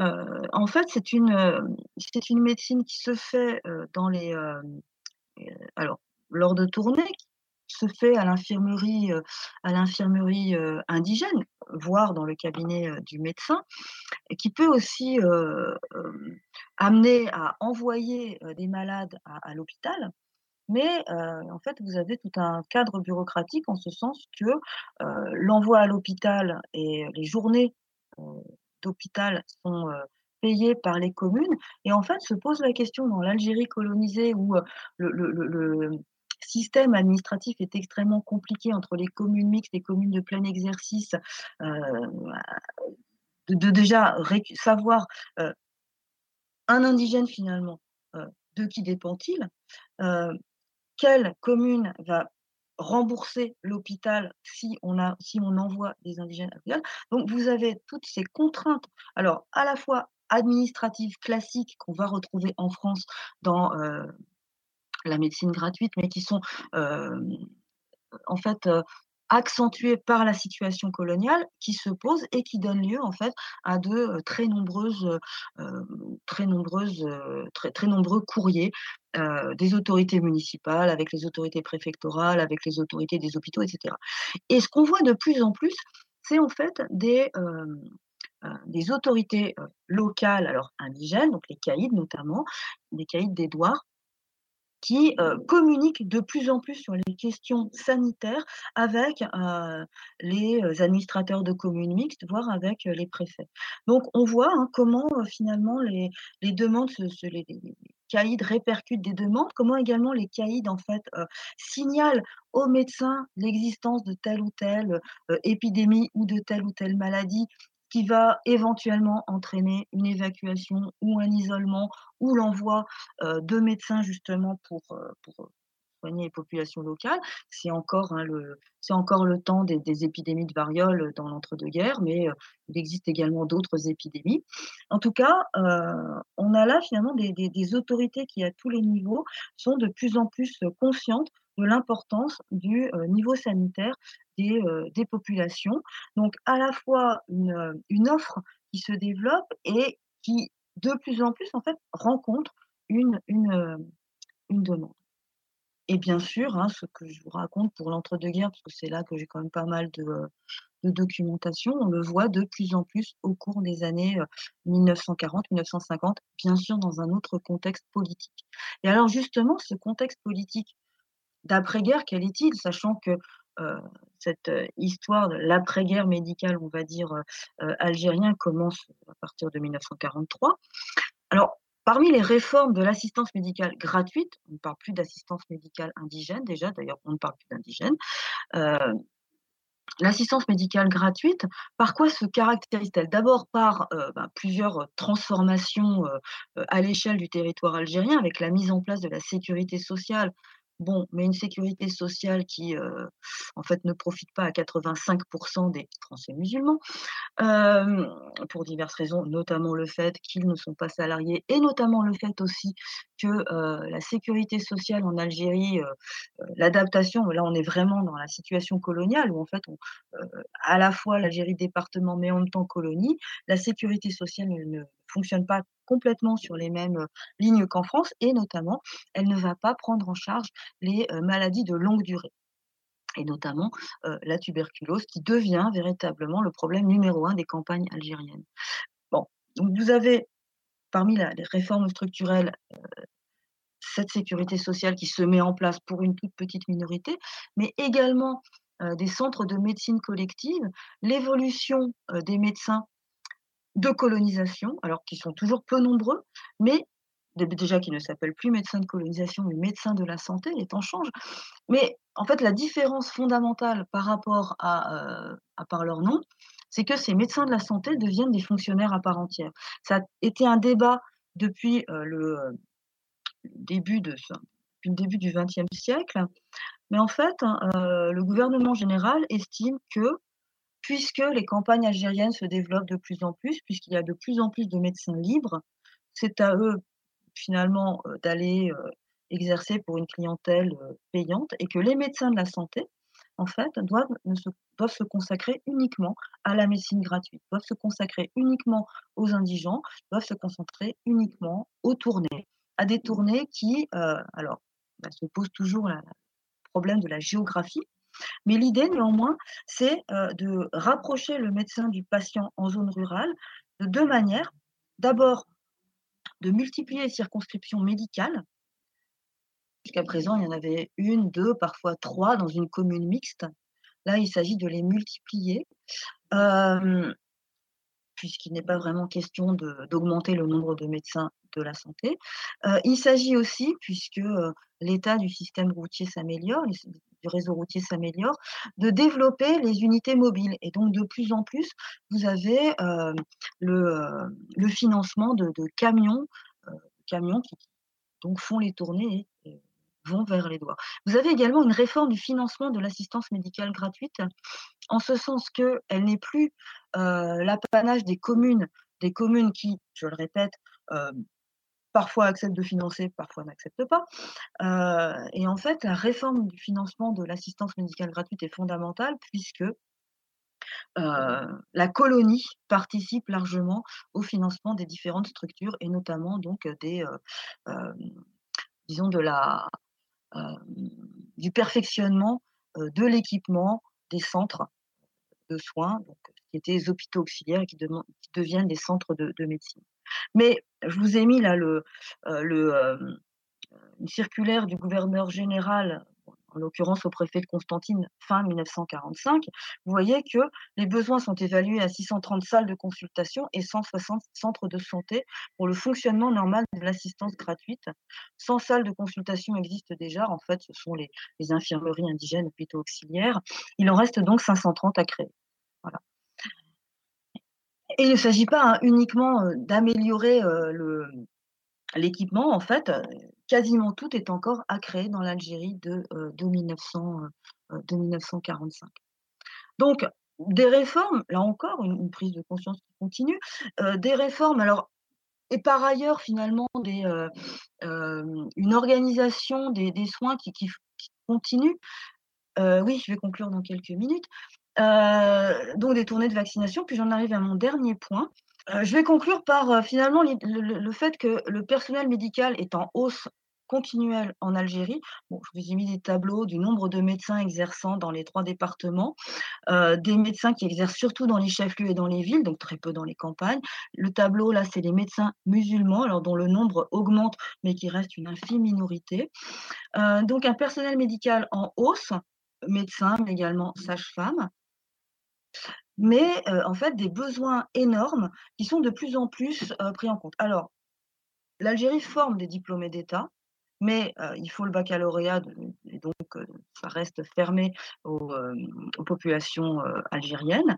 heu, en fait, c'est une, médecine qui se fait, dans les, alors lors de tournées se fait à l'infirmerie, à l'infirmerie, indigène, voire dans le cabinet, du médecin qui peut aussi, amener à envoyer, des malades à l'hôpital. Mais, en fait, vous avez tout un cadre bureaucratique en ce sens que, l'envoi à l'hôpital et les journées, d'hôpital sont, payées par les communes et en fait, se pose la question dans l'Algérie colonisée où, le système administratif est extrêmement compliqué entre les communes mixtes et communes de plein exercice, heu, de déjà savoir, heu, un indigène finalement, heu, de qui dépend-il? Quelle commune va rembourser l'hôpital si on a si on envoie des indigènes à l'hôpital? Donc vous avez toutes ces contraintes, alors à la fois administratives classiques qu'on va retrouver en France dans, la médecine gratuite, mais qui sont, en fait, accentuées par la situation coloniale qui se pose et qui donne lieu en fait à de, très nombreuses, très nombreuses, très très nombreux courriers, des autorités municipales, avec les autorités préfectorales, avec les autorités des hôpitaux et cetera. Et ce qu'on voit de plus en plus, c'est en fait des, des autorités, locales, alors indigènes, donc les caïds notamment, les caïds d'Édouard qui, heu, communiquent de plus en plus sur les questions sanitaires avec, heu, les, heu, administrateurs de communes mixtes, voire avec, les préfets. Donc on voit, hein, comment, finalement les demandes les les caïds répercutent des demandes, comment également les caïds en fait, signalent aux médecins l'existence de telle ou telle, épidémie ou de telle ou telle maladie qui va éventuellement entraîner une évacuation ou un isolement ou l'envoi heu, de médecins justement pour, heu, pour, les populations locales. C'est encore, hein, le encore le temps des épidémies de variole, dans l'entre-deux-guerres, mais, heu, il existe également d'autres épidémies. En tout cas, on a là finalement des autorités qui, à tous les niveaux, sont de plus en plus, conscientes de l'importance du, niveau sanitaire des, populations. Donc à la fois une, offre qui se développe et qui, de plus en plus, en fait, rencontre une une, une demande et bien sûr, hein, ce que je vous raconte pour l'entre-deux-guerres, parce que c'est là que j'ai quand même pas mal de, de documentation, on le voit de plus en plus au cours des années, heu, 1940-1950, bien sûr dans un autre contexte politique et alors justement, ce contexte politique d'après-guerre, quel est-il? Sachant que cette histoire de l'après-guerre médicale, on va dire, algérien commence à partir de 1943. Alors, parmi les réformes de l'assistance médicale gratuite, on ne parle plus d'assistance médicale indigène déjà, d'ailleurs on ne parle plus d'indigène, L'assistance médicale gratuite, par quoi se caractérise-t-elle? D'abord par ben, plusieurs transformations à l'échelle du territoire algérien, avec la mise en place de la sécurité sociale Bon, mais une sécurité sociale qui, en fait, ne profite pas à 85% des Français musulmans, pour diverses raisons, notamment le fait qu'ils ne sont pas salariés et notamment le fait aussi que, la sécurité sociale en Algérie, l'adaptation là, on est vraiment dans la situation coloniale où en fait, à la fois l'Algérie département, mais en même temps colonie, la sécurité sociale ne fonctionne pas complètement sur les mêmes lignes qu'en France et notamment, elle ne va pas prendre en charge les maladies de longue durée et notamment la tuberculose qui devient véritablement le problème numéro un des campagnes algériennes. Vous avez parmi les réformes structurelles cette sécurité sociale qui se met en place pour une toute petite minorité, mais également des centres de médecine collective, l'évolution des médecins de colonisation, alors qu'ils sont toujours peu nombreux, mais déjà qui ne s'appellent plus médecins de colonisation, mais médecins de la santé, les temps changent. Mais en fait, la différence fondamentale par rapport à, euh, à par leur nom, c'est que ces médecins de la santé deviennent des fonctionnaires à part entière. Ça a été un débat depuis euh, le début de depuis le début du XXe siècle, mais en fait, hein, euh, le gouvernement général estime que puisque les campagnes algériennes se développent de plus en plus, puisqu'il y a de plus en plus de médecins libres, c'est à eux finalement euh, d'aller euh, exercer pour une clientèle euh, payante et que les médecins de la santé, en fait, doivent, se, consacrer uniquement à la médecine gratuite, doivent se consacrer uniquement aux indigents, doivent se concentrer uniquement aux tournées, à des tournées qui, alors, bah, se pose toujours le problème de la géographie, mais l'idée, néanmoins, c'est de rapprocher le médecin du patient en zone rurale de deux manières. D'abord, de multiplier les circonscriptions médicales. Jusqu'à présent, il y en avait une, deux, parfois trois dans une commune mixte. Là, il s'agit de les multiplier puisqu'il n'est pas vraiment question d'augmenter le nombre de médecins de la santé. Euh, il s'agit aussi, puisque euh, l'état du système routier s'améliore, du réseau routier s'améliore, de développer les unités mobiles. Et donc, de plus en plus, vous avez euh, le, financement de, camions, camions qui donc font les tournées et vont vers les doigts. Vous avez également une réforme du financement de l'assistance médicale gratuite, en ce sens qu'elle n'est plus l'apanage des communes, des communes qui, je le répète, parfois acceptent de financer, parfois n'acceptent pas. Et en fait, la réforme du financement de l'assistance médicale gratuite est fondamentale puisque la colonie participe largement au financement des différentes structures et notamment donc des, disons de la, du perfectionnement de l'équipement des centres de soins, donc, qui étaient les hôpitaux auxiliaires et qui, deviennent des centres de, médecine. Mais je vous ai mis là le, le une circulaire du gouverneur général en l'occurrence au préfet de Constantine fin 1945, vous voyez que les besoins sont évalués à 630 salles de consultation et 160 centres de santé pour le fonctionnement normal de l'assistance gratuite. 100 salles de consultation existent déjà, en fait, ce sont les, infirmeries indigènes, hôpitaux auxiliaires. Il en reste donc 530 à créer. Voilà. Et il ne s'agit pas hein, uniquement d'améliorer l'équipement, en fait, quasiment tout est encore à créer dans l'Algérie de, euh, de, 1945. Euh, Donc, des réformes, là encore, une, prise de conscience qui continue, des réformes, alors, et par ailleurs, finalement, une organisation des, soins qui, qui, continue. oui, je vais conclure dans quelques minutes. Donc, des tournées de vaccination. Puis j'en arrive à mon dernier point, euh, je vais conclure par euh, finalement le, fait que le personnel médical est en hausse continuelle en Algérie. Bon, je vous ai mis des tableaux du nombre de médecins exerçant dans les trois départements, euh, des médecins qui exercent surtout dans les chefs-lieux et dans les villes, donc très peu dans les campagnes. Le tableau, là, c'est les médecins musulmans, alors dont le nombre augmente, mais qui reste une infime minorité. donc un personnel médical en hausse, médecins, mais également sages-femmes. Mais, en fait, des besoins énormes qui sont de plus en plus, pris en compte. Alors, l'Algérie forme des diplômés d'État, mais, il faut le baccalauréat et donc, ça reste fermé aux, populations, algériennes.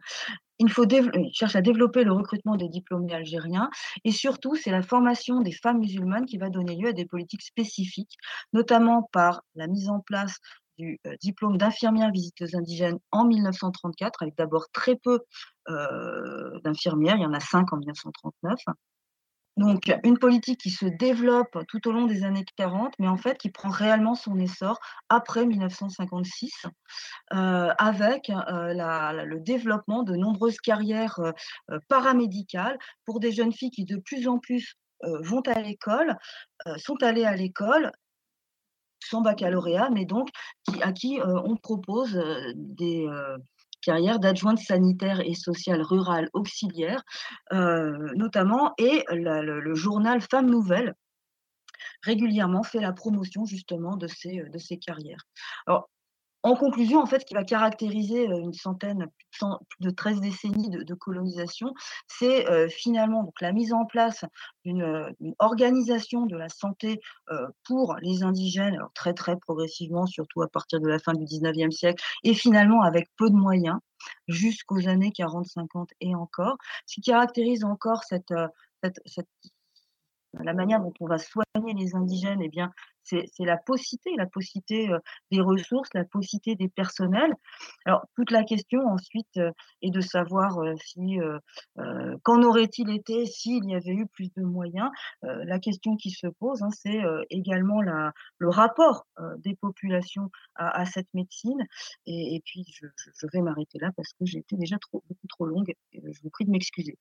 Il faut il cherche à développer le recrutement des diplômés algériens et surtout, c'est la formation des femmes musulmanes qui va donner lieu à des politiques spécifiques, notamment par la mise en place du, heu, diplôme d'infirmière visiteuse indigène en 1934 avec d'abord très peu, heu, d'infirmières, il y en a 5 en 1939. Donc une politique qui se développe tout au long des années 40, mais en fait qui prend réellement son essor après 1956, heu, avec, le développement de nombreuses carrières, paramédicales pour des jeunes filles qui de plus en plus, vont à l'école, sont allées à l'école sans baccalauréat, mais donc à qui, heu, on propose, heu, des, heu, carrières d'adjointe sanitaire et sociale rurale auxiliaire, notamment et le journal Femmes Nouvelles régulièrement fait la promotion justement de ces, de ces carrières. En conclusion, en fait, ce qui va caractériser, heu, une centaine, plus de cent plus de 13 décennies de colonisation, c'est, heu, finalement la mise en place d'une, d'une organisation de la santé, pour les indigènes, très, très progressivement, surtout à partir de la fin du 19e siècle et finalement avec peu de moyens, jusqu'aux années 40-50 et encore. Ce qui caractérise encore cette cette la manière dont on va soigner les indigènes et bien, c'est la paucité la paucité, heu, des ressources, la paucité des personnels. Alors toute la question ensuite, heu, est de savoir, heu, si, qu'en aurait-il été s'il y avait eu plus de moyens? La question qui se pose, hein, c'est, également le rapport, des populations à cette médecine et puis je vais m'arrêter là parce que j'ai été déjà beaucoup trop longue je vous prie de m'excuser.